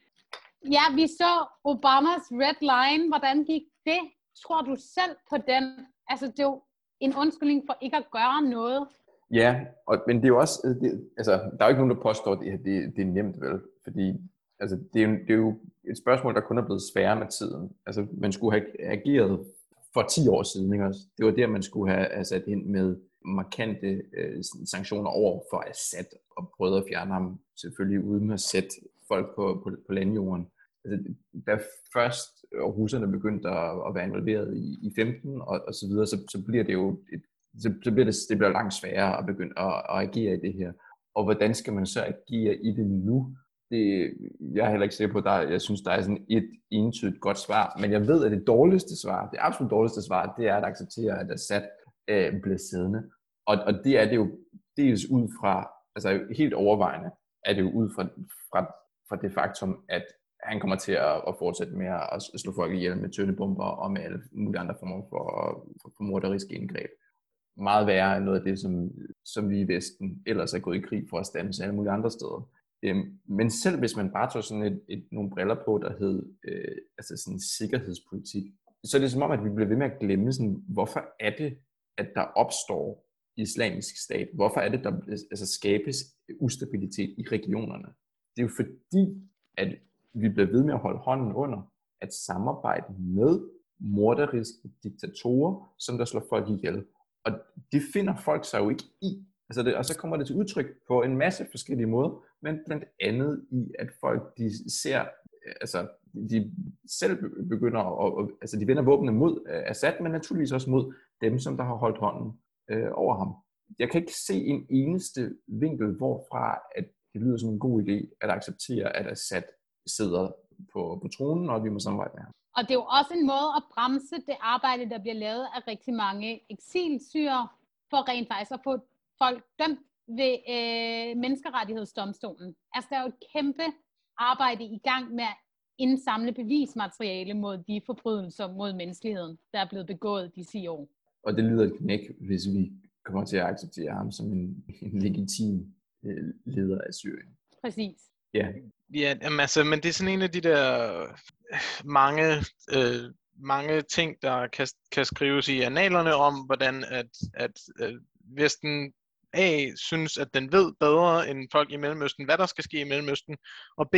ja, vi så Obamas red line. Hvordan gik det? Tror du selv på den? Altså, det er jo en undskyldning for ikke at gøre noget. Ja, og, men det er jo også, øh, det, altså, der er jo ikke nogen, der påstår, at det, det, det er nemt, vel? Fordi altså, det, er jo, det er jo et spørgsmål, der kun er blevet sværere med tiden. Altså, man skulle have ageret for 10 år siden, ikke også? Det var der, man skulle have, altså, sat ind med markante øh, sanktioner over for Assad, og prøvet at fjerne ham, selvfølgelig uden at sætte folk på, på, på landjorden. Altså, da først øh, russerne begyndte at, at være involveret i, i 15 og, og så videre, så, så bliver det jo et, så, så bliver det, det bliver langt sværere at begynde at, at agere i det her. Og hvordan skal man så agere i det nu? Det, jeg er heller ikke sikker på, der, jeg synes, der er sådan et entydigt godt svar. Men jeg ved, at det dårligste svar, det absolut dårligste svar, det er at acceptere, at Assad øh, bliver siddende. Og, og det er det jo dels ud fra, altså helt overvejende, er det jo ud fra, fra, fra det faktum, at han kommer til at, at fortsætte med at slå folk ihjel med tøndebomber og med alle mulige andre former for, for, for morderiske indgreb. Meget værre end noget af det, som, som vi i Vesten ellers er gået i krig for at stande alle mulige andre steder. Øhm, men selv hvis man bare tog sådan et, et, nogle briller på, der hed øh, altså sådan sikkerhedspolitik, så er det som om, at vi bliver ved med at glemme, sådan, hvorfor er det, at der opstår islamisk stat? Hvorfor er det, der altså, altså skabes ustabilitet i regionerne? Det er jo fordi, at vi bliver ved med at holde hånden under at samarbejde med morderiske diktatorer, som der slår folk ihjel. Og det finder folk sig jo ikke i. Altså det, og så kommer det til udtryk på en masse forskellige måder, men blandt andet i, at folk de ser, øh, altså de selv begynder at, altså de vender våbnene mod øh, Assad, men naturligvis også mod dem, som der har holdt hånden øh, over ham. Jeg kan ikke se en eneste vinkel, hvorfra at det lyder som en god idé at acceptere, at Assad sidder på, på tronen, og vi må samarbejde med ham. Og det er jo også en måde at bremse det arbejde, der bliver lavet af rigtig mange eksilsyre, for rent faktisk at få folk dømt ved øh, menneskerettighedsdomstolen. Altså, der er jo et kæmpe arbejde i gang med at indsamle bevismateriale mod de forbrydelser mod menneskeligheden, der er blevet begået de 10 år. Og det lyder et knæk, hvis vi kommer til at acceptere ham som en, en legitim øh, leder af Syrien. Præcis. Ja. Ja, jamen, altså, men det er sådan en af de der mange, øh, mange ting, der kan, kan skrives i analerne om, hvordan at, at øh, Vesten A synes, at den ved bedre end folk i Mellemøsten, hvad der skal ske i Mellemøsten, og B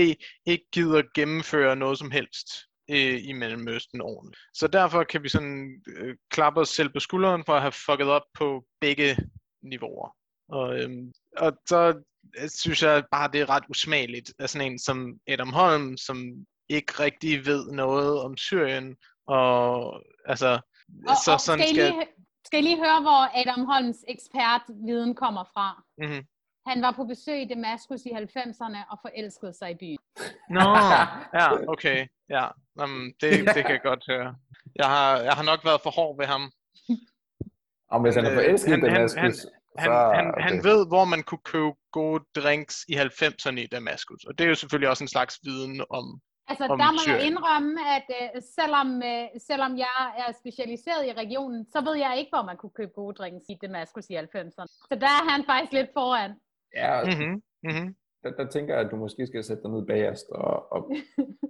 ikke gider gennemføre noget som helst øh, i Mellemøsten ordentligt. Så derfor kan vi sådan øh, klappe os selv på skulderen for at have fucket op på begge niveauer. Og, øhm, og så synes jeg bare, det er ret usmageligt af sådan en som Adam Holm, som ikke rigtig ved noget om Syrien, og altså, og, så og sådan skal, skal... Lige, skal I lige høre, hvor Adam Holms ekspertviden kommer fra? Mm-hmm. Han var på besøg i Damaskus i 90'erne og forelskede sig i byen. Nå, ja, okay. Ja, um, det, det kan jeg godt høre. Jeg har, jeg har nok været for hård ved ham. Og hvis han er forelsket i Damaskus, han, han, han, okay. han ved, hvor man kunne købe gode drinks i 90'erne i Damaskus. Og det er jo selvfølgelig også en slags viden om, Altså, om der må Syrien. jeg indrømme, at uh, selvom, uh, selvom jeg er specialiseret i regionen, så ved jeg ikke, hvor man kunne købe gode drinks i Damaskus i 90'erne. Så der er han faktisk lidt foran. Ja, mm-hmm. Mm-hmm. Der, der tænker jeg, at du måske skal sætte dig ned bagerst og, og,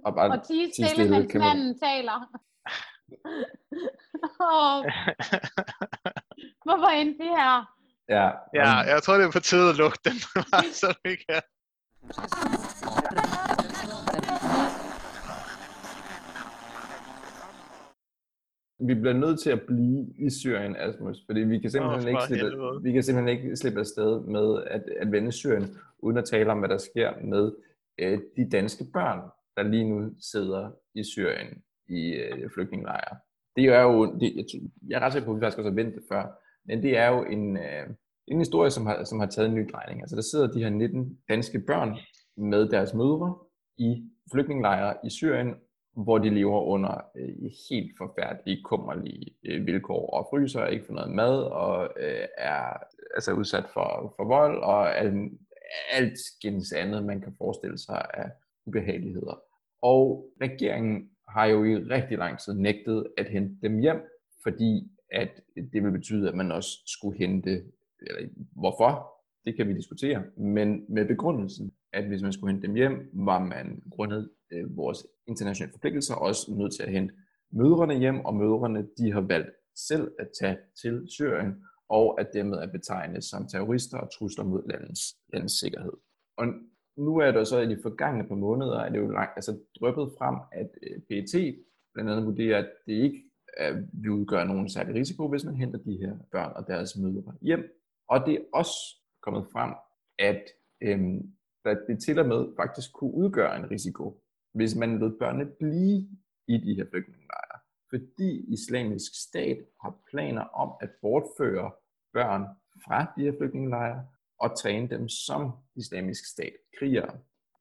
og bare og tige stille, stille, mens manden taler. oh. Hvorfor endte vi her? Ja, ja, jeg tror, det er på tide at lukke den, så vi kan. vi bliver nødt til at blive i Syrien, Asmus, fordi vi kan simpelthen, oh, ikke, slippe, vi kan simpelthen ikke slippe afsted med at, at vende Syrien, uden at tale om, hvad der sker med øh, de danske børn, der lige nu sidder i Syrien i øh, flygtningelejre. Det er jo, det, jeg, jeg er ret sikker på, at vi faktisk også har ventet det før, men det er jo en, øh, en historie, som har, som har taget en ny drejning. Altså der sidder de her 19 danske børn med deres mødre i flygtningelejre i Syrien, hvor de lever under øh, helt forfærdelige, kummerlige øh, vilkår og fryser, ikke får noget mad og øh, er altså udsat for, for vold og alt, alt skins andet, man kan forestille sig af ubehageligheder. Og regeringen har jo i rigtig lang tid nægtet at hente dem hjem, fordi at det vil betyde, at man også skulle hente, eller hvorfor, det kan vi diskutere, men med begrundelsen, at hvis man skulle hente dem hjem, var man grundet øh, vores internationale forpligtelser også nødt til at hente mødrene hjem, og mødrene de har valgt selv at tage til Syrien, og at dermed er betegnet som terrorister og trusler mod landets, landets sikkerhed. Og nu er det så i de forgangne par måneder, at det jo langt, altså drøbet frem, at øh, PET blandt andet vurderer, at det ikke at vi udgør nogen særlig risiko, hvis man henter de her børn og deres mødre hjem. Og det er også kommet frem, at øhm, at det til og med faktisk kunne udgøre en risiko, hvis man lod børnene blive i de her flygtningelejre. Fordi islamisk stat har planer om at bortføre børn fra de her flygtningelejre og træne dem som islamisk stat krigere.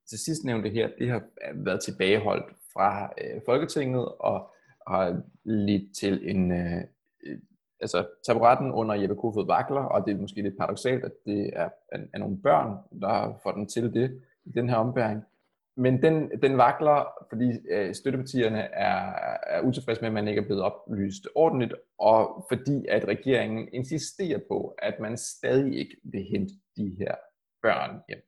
Til sidst nævnte her, det har været tilbageholdt fra øh, Folketinget og har lidt til en, øh, øh altså taburetten under Jeppe Kofod vakler, og det er måske lidt paradoxalt, at det er, er, nogle børn, der får den til det i den her ombæring. Men den, den vakler, fordi øh, støttepartierne er, er utilfredse med, at man ikke er blevet oplyst ordentligt, og fordi at regeringen insisterer på, at man stadig ikke vil hente de her børn hjem.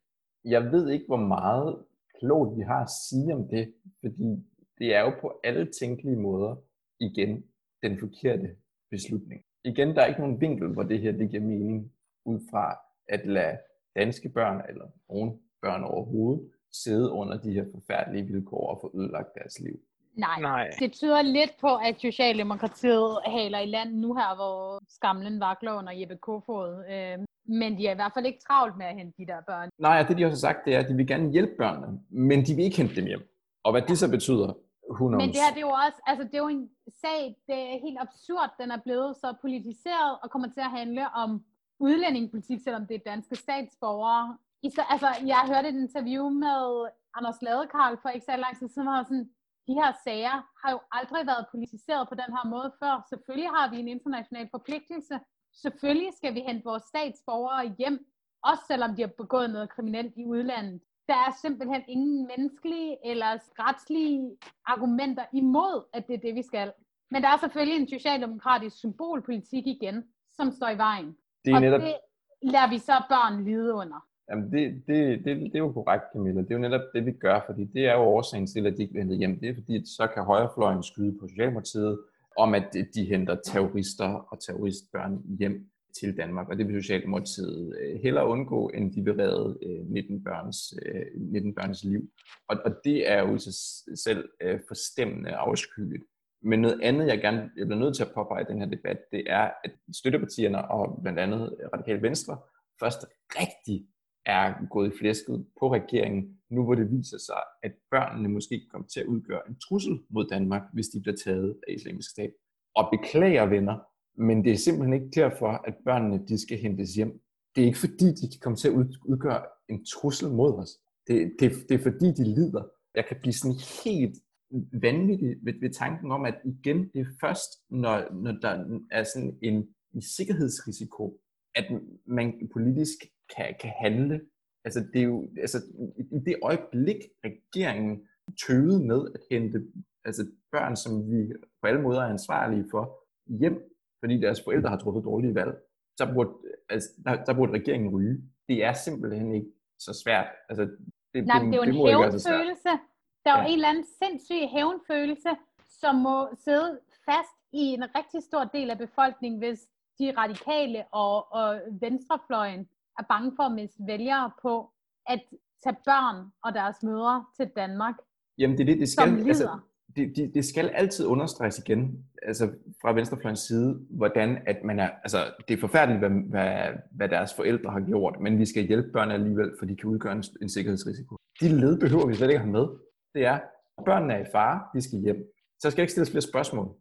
Jeg ved ikke, hvor meget klogt vi har at sige om det, fordi det er jo på alle tænkelige måder igen den forkerte beslutning. Igen, der er ikke nogen vinkel, hvor det her det giver mening, ud fra at lade danske børn, eller nogen børn overhovedet, sidde under de her forfærdelige vilkår og få ødelagt deres liv. Nej. Nej, det tyder lidt på, at Socialdemokratiet haler i land nu her, hvor skamlen vakler under Jeppe Kofod. Øh, men de er i hvert fald ikke travlt med at hente de der børn. Nej, det de også har sagt, det er, at de vil gerne hjælpe børnene, men de vil ikke hente dem hjem. Og hvad det så betyder, who knows. Men det her, det er jo også, altså det er jo en sag, det er helt absurd, den er blevet så politiseret og kommer til at handle om udlændingepolitik, selvom det er danske statsborgere. I, så, altså, jeg hørte et interview med Anders Ladekarl for ikke så lang tid siden, hvor sådan, de her sager har jo aldrig været politiseret på den her måde før. Selvfølgelig har vi en international forpligtelse. Selvfølgelig skal vi hente vores statsborgere hjem, også selvom de har begået noget kriminelt i udlandet. Der er simpelthen ingen menneskelige eller retslige argumenter imod, at det er det, vi skal. Men der er selvfølgelig en socialdemokratisk symbolpolitik igen, som står i vejen. Det er og netop... det lader vi så børn lide under. Jamen det, det, det, det er jo korrekt, Camilla. Det er jo netop det, vi gør, fordi det er jo årsagen til, at de ikke vil hjem. Det er fordi, så kan højrefløjen skyde på Socialdemokratiet om, at de henter terrorister og terroristbørn hjem til Danmark, og det vil Socialdemokratiet øh, hellere undgå, end de vil redde øh, 19 børns, øh, 19 børns liv. Og, og det er jo i sig selv øh, forstemmende afskyeligt. Men noget andet, jeg gerne jeg bliver nødt til at påpege i den her debat, det er, at støttepartierne og blandt andet Radikale Venstre først rigtig er gået i flæsket på regeringen, nu hvor det viser sig, at børnene måske kommer til at udgøre en trussel mod Danmark, hvis de bliver taget af islamisk stat. Og beklager venner, men det er simpelthen ikke derfor, at børnene de skal hentes hjem. Det er ikke fordi, de kan komme til at udgøre en trussel mod os. Det, det, det er fordi, de lider. Jeg kan blive sådan helt vanvittig ved, ved tanken om, at igen, det er først, når, når der er sådan en, en sikkerhedsrisiko, at man politisk kan, kan handle. Altså, det er jo, altså, i det øjeblik, regeringen tøvede med at hente altså, børn, som vi på alle måder er ansvarlige for, hjem, fordi deres forældre har truffet dårlige valg, så burde, altså, der, der burde regeringen ryge. Det er simpelthen ikke så svært. Altså, det, Nej, det, det er jo en hævnfølelse. Der er jo ja. en eller anden sindssyg hævnfølelse, som må sidde fast i en rigtig stor del af befolkningen, hvis de radikale og, og venstrefløjen er bange for at miste vælgere på at tage børn og deres mødre til Danmark. Jamen det er det, det skal, altså, det, det, det skal altid understreges igen, altså fra venstrefløjens side, hvordan at man er, altså det er forfærdeligt, hvad, hvad, hvad deres forældre har gjort, men vi skal hjælpe børnene alligevel, for de kan udgøre en, en sikkerhedsrisiko. De led behøver vi slet ikke have med. Det er, børnene er i fare, de skal hjem. Så skal ikke stilles flere spørgsmål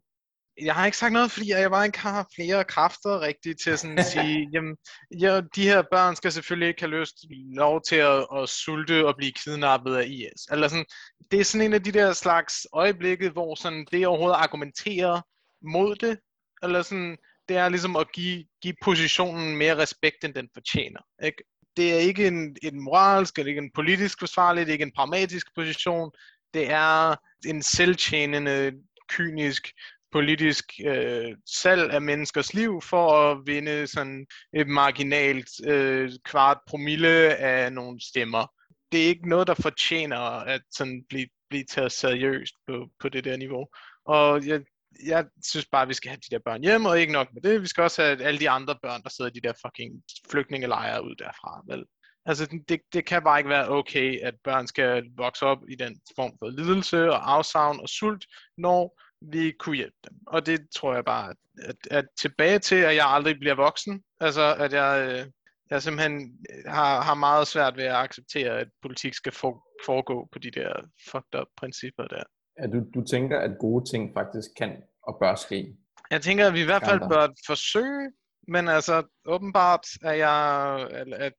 jeg har ikke sagt noget, fordi jeg bare ikke har flere kræfter rigtigt til sådan at sige, jamen, ja, de her børn skal selvfølgelig ikke have lyst lov til at, at sulte og blive kidnappet af IS. Eller sådan, det er sådan en af de der slags øjeblikke, hvor sådan, det overhovedet argumenterer mod det, eller sådan, det er ligesom at give, give positionen mere respekt, end den fortjener. Ikke? Det er ikke en, en moralsk, eller ikke en politisk forsvarlig, det er ikke en pragmatisk position, det er en selvtjenende, kynisk politisk øh, salg af menneskers liv for at vinde sådan et marginalt øh, kvart promille af nogle stemmer. Det er ikke noget, der fortjener at sådan blive, blive taget seriøst på, på det der niveau. Og jeg, jeg synes bare, at vi skal have de der børn hjem, og ikke nok med det. Vi skal også have alle de andre børn, der sidder i de der fucking flygtningelejre ud derfra. Vel? Altså, det, det kan bare ikke være okay, at børn skal vokse op i den form for lidelse og afsavn og sult, når vi kunne hjælpe dem. Og det tror jeg bare, at, at tilbage til, at jeg aldrig bliver voksen. Altså, at jeg, øh, jeg simpelthen har, har meget svært ved at acceptere, at politik skal for, foregå på de der fucked up principper der. Ja, du, du tænker, at gode ting faktisk kan og bør ske? Jeg tænker, at vi i hvert fald bør forsøge, men altså åbenbart er, jeg,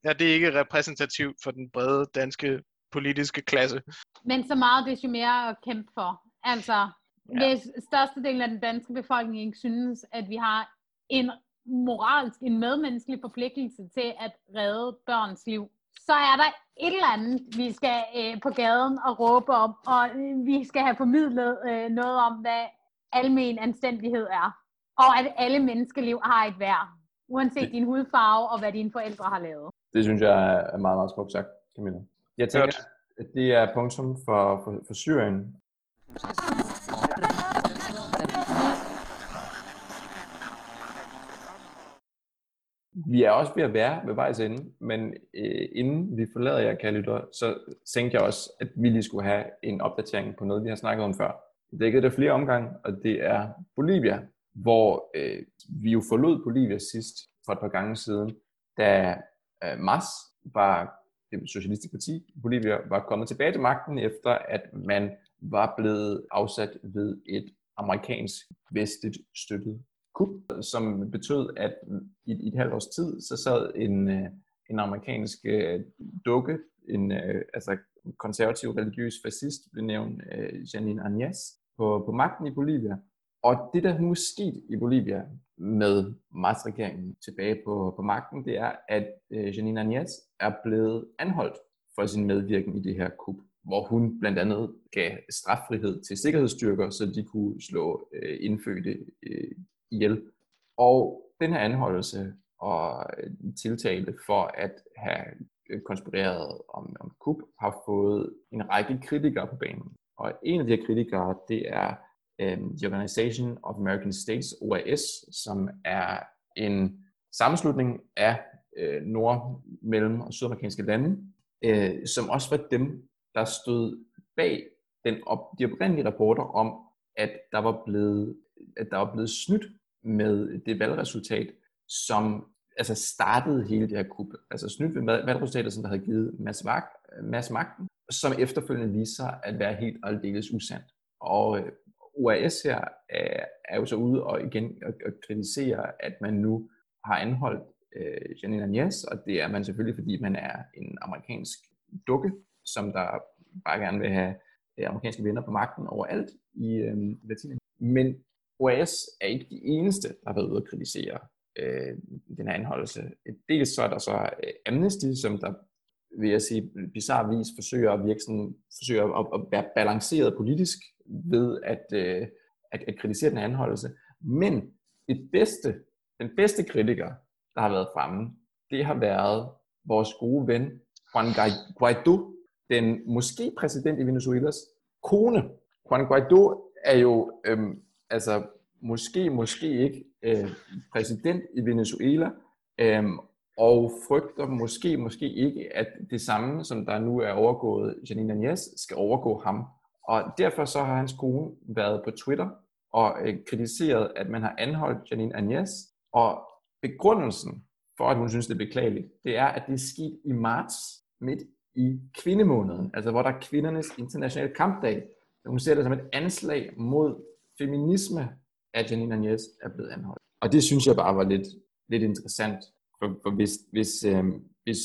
er det ikke repræsentativt for den brede danske politiske klasse. Men så meget desto mere at kæmpe for. Altså, Ja. Hvis størstedelen af den danske befolkning ikke synes, at vi har en moralsk, en medmenneskelig forpligtelse til at redde børns liv, så er der et eller andet, vi skal øh, på gaden og råbe om, og øh, vi skal have formidlet øh, noget om, hvad almen anstændighed er. Og at alle menneskeliv har et værd, uanset din hudfarve og hvad dine forældre har lavet. Det synes jeg er meget, meget smukt sagt, Camilla. Jeg tænker, at det er punktum for, for, for Syrien. Vi er også ved at være ved vejs ende, men øh, inden vi forlader jer, kære lytter, så tænkte jeg også, at vi lige skulle have en opdatering på noget, vi har snakket om før. Det dækkede det flere omgange, og det er Bolivia, hvor øh, vi jo forlod Bolivia sidst for et par gange siden, da øh, MAS var det socialistiske parti i Bolivia var kommet tilbage til magten, efter at man var blevet afsat ved et amerikansk vestligt støttet kup, som betød, at i, i et halvt års tid, så sad en, øh, en amerikansk øh, dukke, en øh, altså konservativ religiøs fascist, blev nævnt Janine Agnès, på, på magten i Bolivia. Og det, der nu er sket i Bolivia med magtregeringen tilbage på, på magten, det er, at Janine Agnès er blevet anholdt for sin medvirken i det her kup, hvor hun blandt andet gav straffrihed til sikkerhedsstyrker, så de kunne slå øh, indfødte øh, ihjel. Og den her anholdelse og tiltale for at have øh, konspireret om, om kup, har fået en række kritikere på banen. Og en af de her kritikere, det er øh, The Organization of American States, OAS, som er en sammenslutning af øh, nord-, mellem- og sydamerikanske lande, øh, som også var dem, der stod bag den op, de oprindelige rapporter om, at der var blevet, at der var blevet snydt med det valgresultat, som altså startede hele det her kub. Altså snydt ved valgresultatet, som der havde givet Mads, Vag, Mads magten, som efterfølgende viser sig at være helt og aldeles usandt. Og øh, OAS her er, er jo så ude og igen og, og kritisere, at man nu har anholdt øh, Janine Agnes, og det er man selvfølgelig, fordi man er en amerikansk dukke, som der bare gerne vil have øh, amerikanske venner på magten overalt i øh, Latinamerika. Men OAS er ikke de eneste, der har været ude at kritisere øh, den her anholdelse. Dels så er der så øh, Amnesty, som der vil jeg sige, bizarre vis forsøger at virke sådan, forsøger at, at være balanceret politisk ved at, øh, at, at kritisere den anholdelse. Men det bedste, den bedste kritiker, der har været fremme, det har været vores gode ven Juan Guaido, den måske præsident i Venezuelas kone. Juan Guaido er jo øhm, altså måske, måske ikke øh, præsident i Venezuela, øhm, og frygter måske, måske ikke, at det samme, som der nu er overgået Janine Agnes, skal overgå ham. Og derfor så har hans kone været på Twitter og øh, kritiseret, at man har anholdt Janine Agnes, og begrundelsen for, at hun synes, det er beklageligt, det er, at det er sket i marts, midt i kvindemåneden, altså hvor der er kvindernes internationale kampdag. Hun ser det som et anslag mod feminisme, at Janine Agnes er blevet anholdt. Og det synes jeg bare var lidt, lidt interessant, for, for hvis, hvis, øh, hvis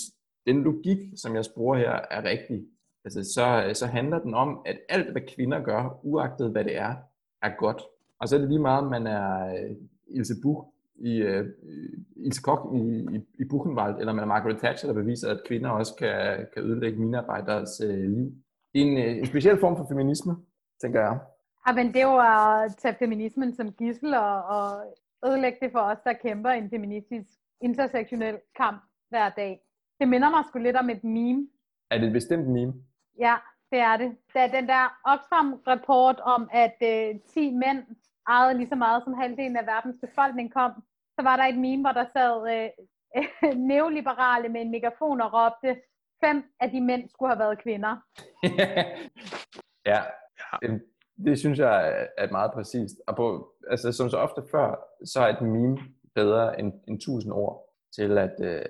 den logik, som jeg sporer her, er rigtig, altså så, så handler den om, at alt, hvad kvinder gør, uagtet hvad det er, er godt. Og så er det lige meget, om man er øh, Ilse Buch i, uh, Ilse Koch i, i, i Buchenwald, eller man er Margaret Thatcher, der beviser, at kvinder også kan, kan ødelægge minearbejderes uh, liv. En, uh, en speciel form for feminisme, tænker jeg. Ja, men det er jo at tage feminismen som gissel og, og ødelægge det for os, der kæmper en feministisk intersektionel kamp hver dag. Det minder mig sgu lidt om et meme. Er det et bestemt meme? Ja, det er det. Da den der Oxfam-rapport om, at øh, 10 mænd ejede lige så meget som halvdelen af verdens befolkning kom, så var der et meme, hvor der sad øh, neoliberale med en megafon og råbte, fem af de mænd skulle have været kvinder. ja, det, synes jeg er meget præcist. Og på, altså, som så ofte før, så er et meme bedre end, end tusind ord til at, øh,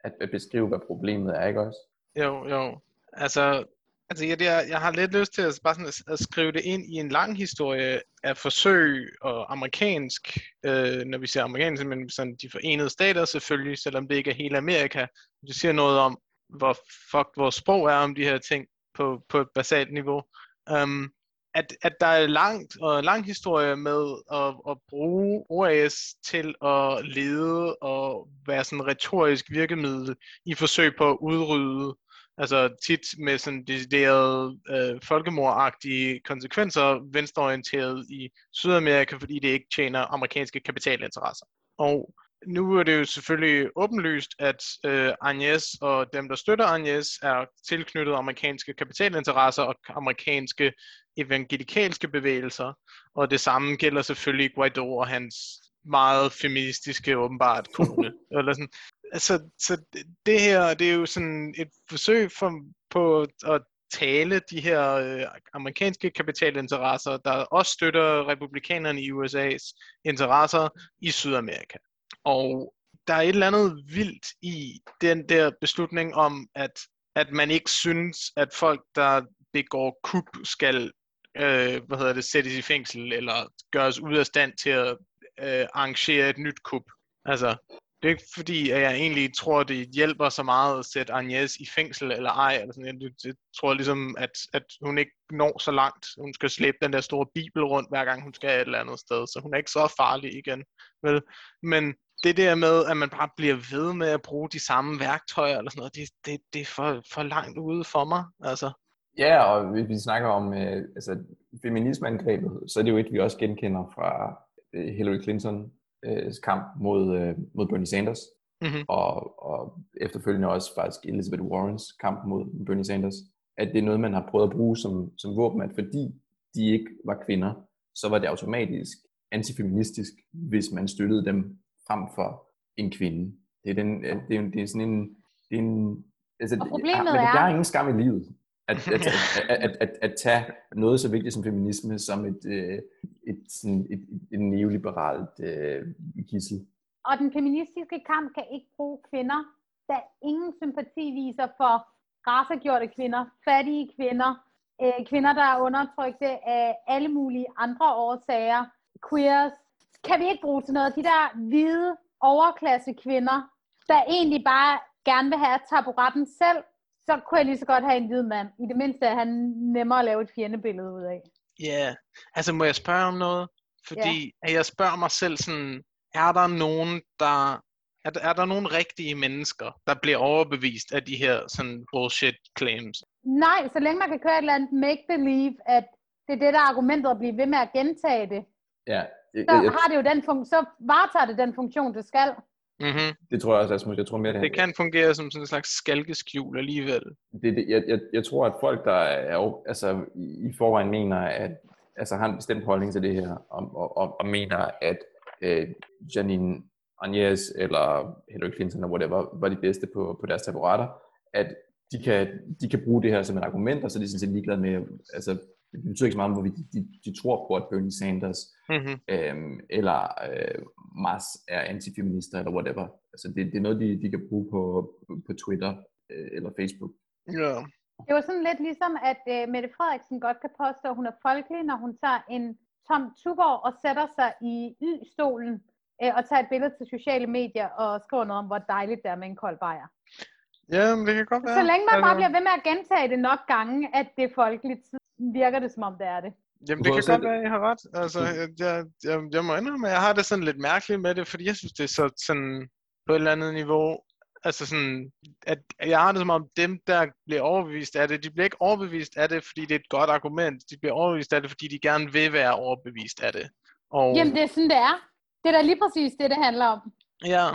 at, at beskrive, hvad problemet er, ikke også? Jo, jo. Altså, altså jeg, jeg, jeg har lidt lyst til at, bare sådan at, at skrive det ind i en lang historie af forsøg og amerikansk, øh, når vi siger amerikansk, men sådan de forenede stater selvfølgelig, selvom det ikke er hele Amerika. Det siger noget om, hvor fuck vores sprog er om de her ting på, på et basalt niveau. Um, at, at der er langt og lang historie med at, at bruge OAS til at lede og være sådan retorisk virkemiddel i forsøg på at udrydde altså tit med sådan deciderede øh, folkemordagtige konsekvenser, venstreorienteret i Sydamerika, fordi det ikke tjener amerikanske kapitalinteresser. Og nu er det jo selvfølgelig åbenlyst, at øh, Agnes og dem, der støtter Agnes, er tilknyttet amerikanske kapitalinteresser og amerikanske evangelikalske bevægelser. Og det samme gælder selvfølgelig Guaido og hans meget feministiske, åbenbart, kone. Eller sådan. Altså, så det her, det er jo sådan et forsøg for, på at tale de her øh, amerikanske kapitalinteresser, der også støtter republikanerne i USA's interesser i Sydamerika. Og der er et eller andet vildt i den der beslutning om, at, at man ikke synes, at folk, der begår kup, skal øh, hvad hedder det, sættes i fængsel eller gøres ud af stand til at øh, arrangere et nyt kup. Altså, det er ikke fordi, at jeg egentlig tror, det hjælper så meget at sætte Agnes i fængsel eller ej. Eller sådan. Jeg, jeg tror ligesom, at, at hun ikke når så langt. Hun skal slæbe den der store bibel rundt, hver gang hun skal et eller andet sted. Så hun er ikke så farlig igen. Vel? Men det der med, at man bare bliver ved med at bruge de samme værktøjer, eller sådan noget, det, det, det er for, for langt ude for mig. Altså. Ja, og hvis vi snakker om øh, altså, feminismeangrebet, så er det jo et, vi også genkender fra Hillary Clinton øh, kamp mod, øh, mod Bernie Sanders, mm-hmm. og, og efterfølgende også faktisk Elizabeth Warrens kamp mod Bernie Sanders, at det er noget, man har prøvet at bruge som, som våben, at fordi de ikke var kvinder, så var det automatisk antifeministisk, hvis man støttede dem frem for en kvinde. Det er, den, det er, det er sådan en... Det er en altså, og problemet er, er... Der er ingen skam i livet. At, at, at, at, at, at tage noget så vigtigt som feminisme som et, øh, et, sådan et, et, et neoliberalt øh, gissel. Og den feministiske kamp kan ikke bruge kvinder, der ingen sympati viser for racegjorte kvinder, fattige kvinder, øh, kvinder, der er undertrykte af alle mulige andre årsager, queers, kan vi ikke bruge til noget. De der hvide overklasse kvinder, der egentlig bare gerne vil have taburetten selv, så kunne jeg lige så godt have en hvid mand. I det mindste er han nemmere at lave et fjendebillede ud af. Ja, yeah. altså må jeg spørge om noget? Fordi yeah. jeg spørger mig selv sådan, er der nogen, der er, der, er der nogen rigtige mennesker, der bliver overbevist af de her sådan bullshit claims? Nej, så længe man kan køre et eller andet make-believe, at det er det, der er argumentet at blive ved med at gentage det. Ja, jeg, så har det jo den funktion, så varetager det den funktion, det skal. Mm-hmm. Det tror jeg også, Asmus. Jeg tror mere, det, det kan fungere som sådan en slags skalkeskjul alligevel. Det, det, jeg, jeg, jeg tror, at folk, der er, altså, i forvejen mener, at altså, har en bestemt holdning til det her, og, og, og, og mener, at øh, Janine Agnes eller Hillary Clinton, eller whatever, var de bedste på, på deres taburetter, at de kan, de kan bruge det her som et argument, og så er de sådan set ligeglade med, altså, det betyder ikke så meget, hvorvidt de, de, de tror på, at Bernie Sanders mm-hmm. øhm, eller øh, Mars er antifeminister eller whatever. Altså det, det er noget, de, de kan bruge på, på Twitter øh, eller Facebook. Ja. Det var sådan lidt ligesom, at øh, Mette Frederiksen godt kan påstå, at hun er folkelig, når hun tager en tom tuborg og sætter sig i y-stolen øh, og tager et billede til sociale medier og skriver noget om, hvor dejligt det er med en kold bajer. Ja, men det kan godt være. Så længe man bare bliver ved med at gentage det nok gange, at det er folkeligt, virker det som om det er det. Jamen, det kan godt være, at I har ret. Altså, jeg, jeg, jeg, jeg må indrømme, at jeg har det sådan lidt mærkeligt med det, fordi jeg synes, det er så sådan på et eller andet niveau, altså sådan, at jeg har det som om dem, der bliver overbevist af det, de bliver ikke overbevist af det, fordi det er et godt argument. De bliver overbevist af det, fordi de gerne vil være overbevist af det. Og... Jamen, det er sådan, det er. Det er da lige præcis det, det handler om. Ja,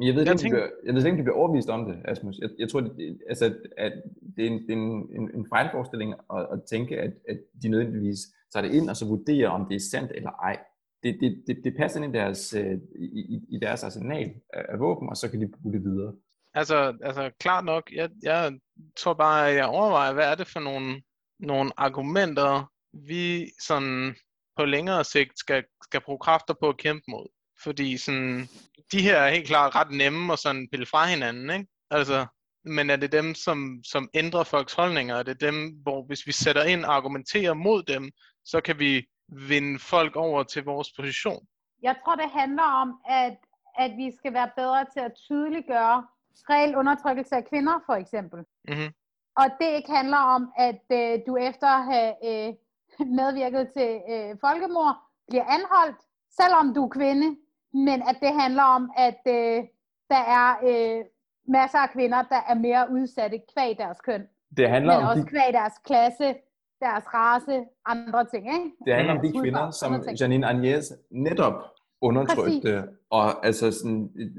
men jeg ved, jeg, tænker... bliver, jeg ved ikke, om de bliver overbevist om det, Asmus. Jeg, jeg tror, det, altså, at det er en, det er en, en, en fejlforestilling at, at tænke, at, at de nødvendigvis tager det ind og så vurderer, om det er sandt eller ej. Det, det, det, det passer ind i deres, øh, i, i deres arsenal af våben, og så kan de bruge det videre. Altså, altså klart nok, jeg, jeg tror bare, at jeg overvejer, hvad er det for nogle, nogle argumenter, vi sådan på længere sigt skal, skal bruge kræfter på at kæmpe mod. Fordi sådan, de her er helt klart ret nemme at sådan pille fra hinanden, ikke? Altså, men er det dem, som, som ændrer folks holdninger? Er det dem, hvor hvis vi sætter ind og argumenterer mod dem, så kan vi vinde folk over til vores position? Jeg tror, det handler om, at, at vi skal være bedre til at tydeliggøre reel undertrykkelse af kvinder, for eksempel. Mm-hmm. Og det ikke handler om, at øh, du efter at have øh, medvirket til øh, folkemord, bliver anholdt, selvom du er kvinde, men at det handler om, at øh, der er øh, masser af kvinder, der er mere udsatte kvæg deres køn, Det handler men om også de, kvæg deres klasse, deres race, andre ting, ikke? det handler om de kvinder, som. Janine Agnes netop undertrykte og altså sådan øh,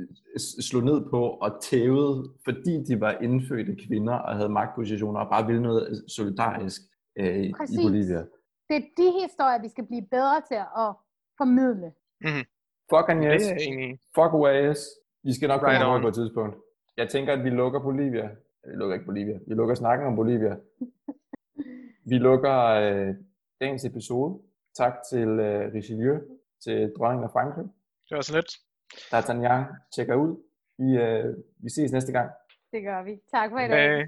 slog ned på og tævede, fordi de var indfødte kvinder og havde magtpositioner og bare ville noget solidarisk øh, i Præcis. Bolivia. Det er de historier, vi skal blive bedre til at formidle. Fuck Det Agnes, er i. fuck UAS. Vi skal nok Right komme over på et tidspunkt. Jeg tænker, at vi lukker Bolivia. Vi lukker ikke Bolivia. Vi lukker snakken om Bolivia. Vi lukker øh, dagens episode. Tak til øh, Richelieu, til dronningen af Frankrig. Det var så lidt. D'Artagnan tjekker ud. Vi, øh, vi ses næste gang. Det gør vi. Tak for i dag. Øh,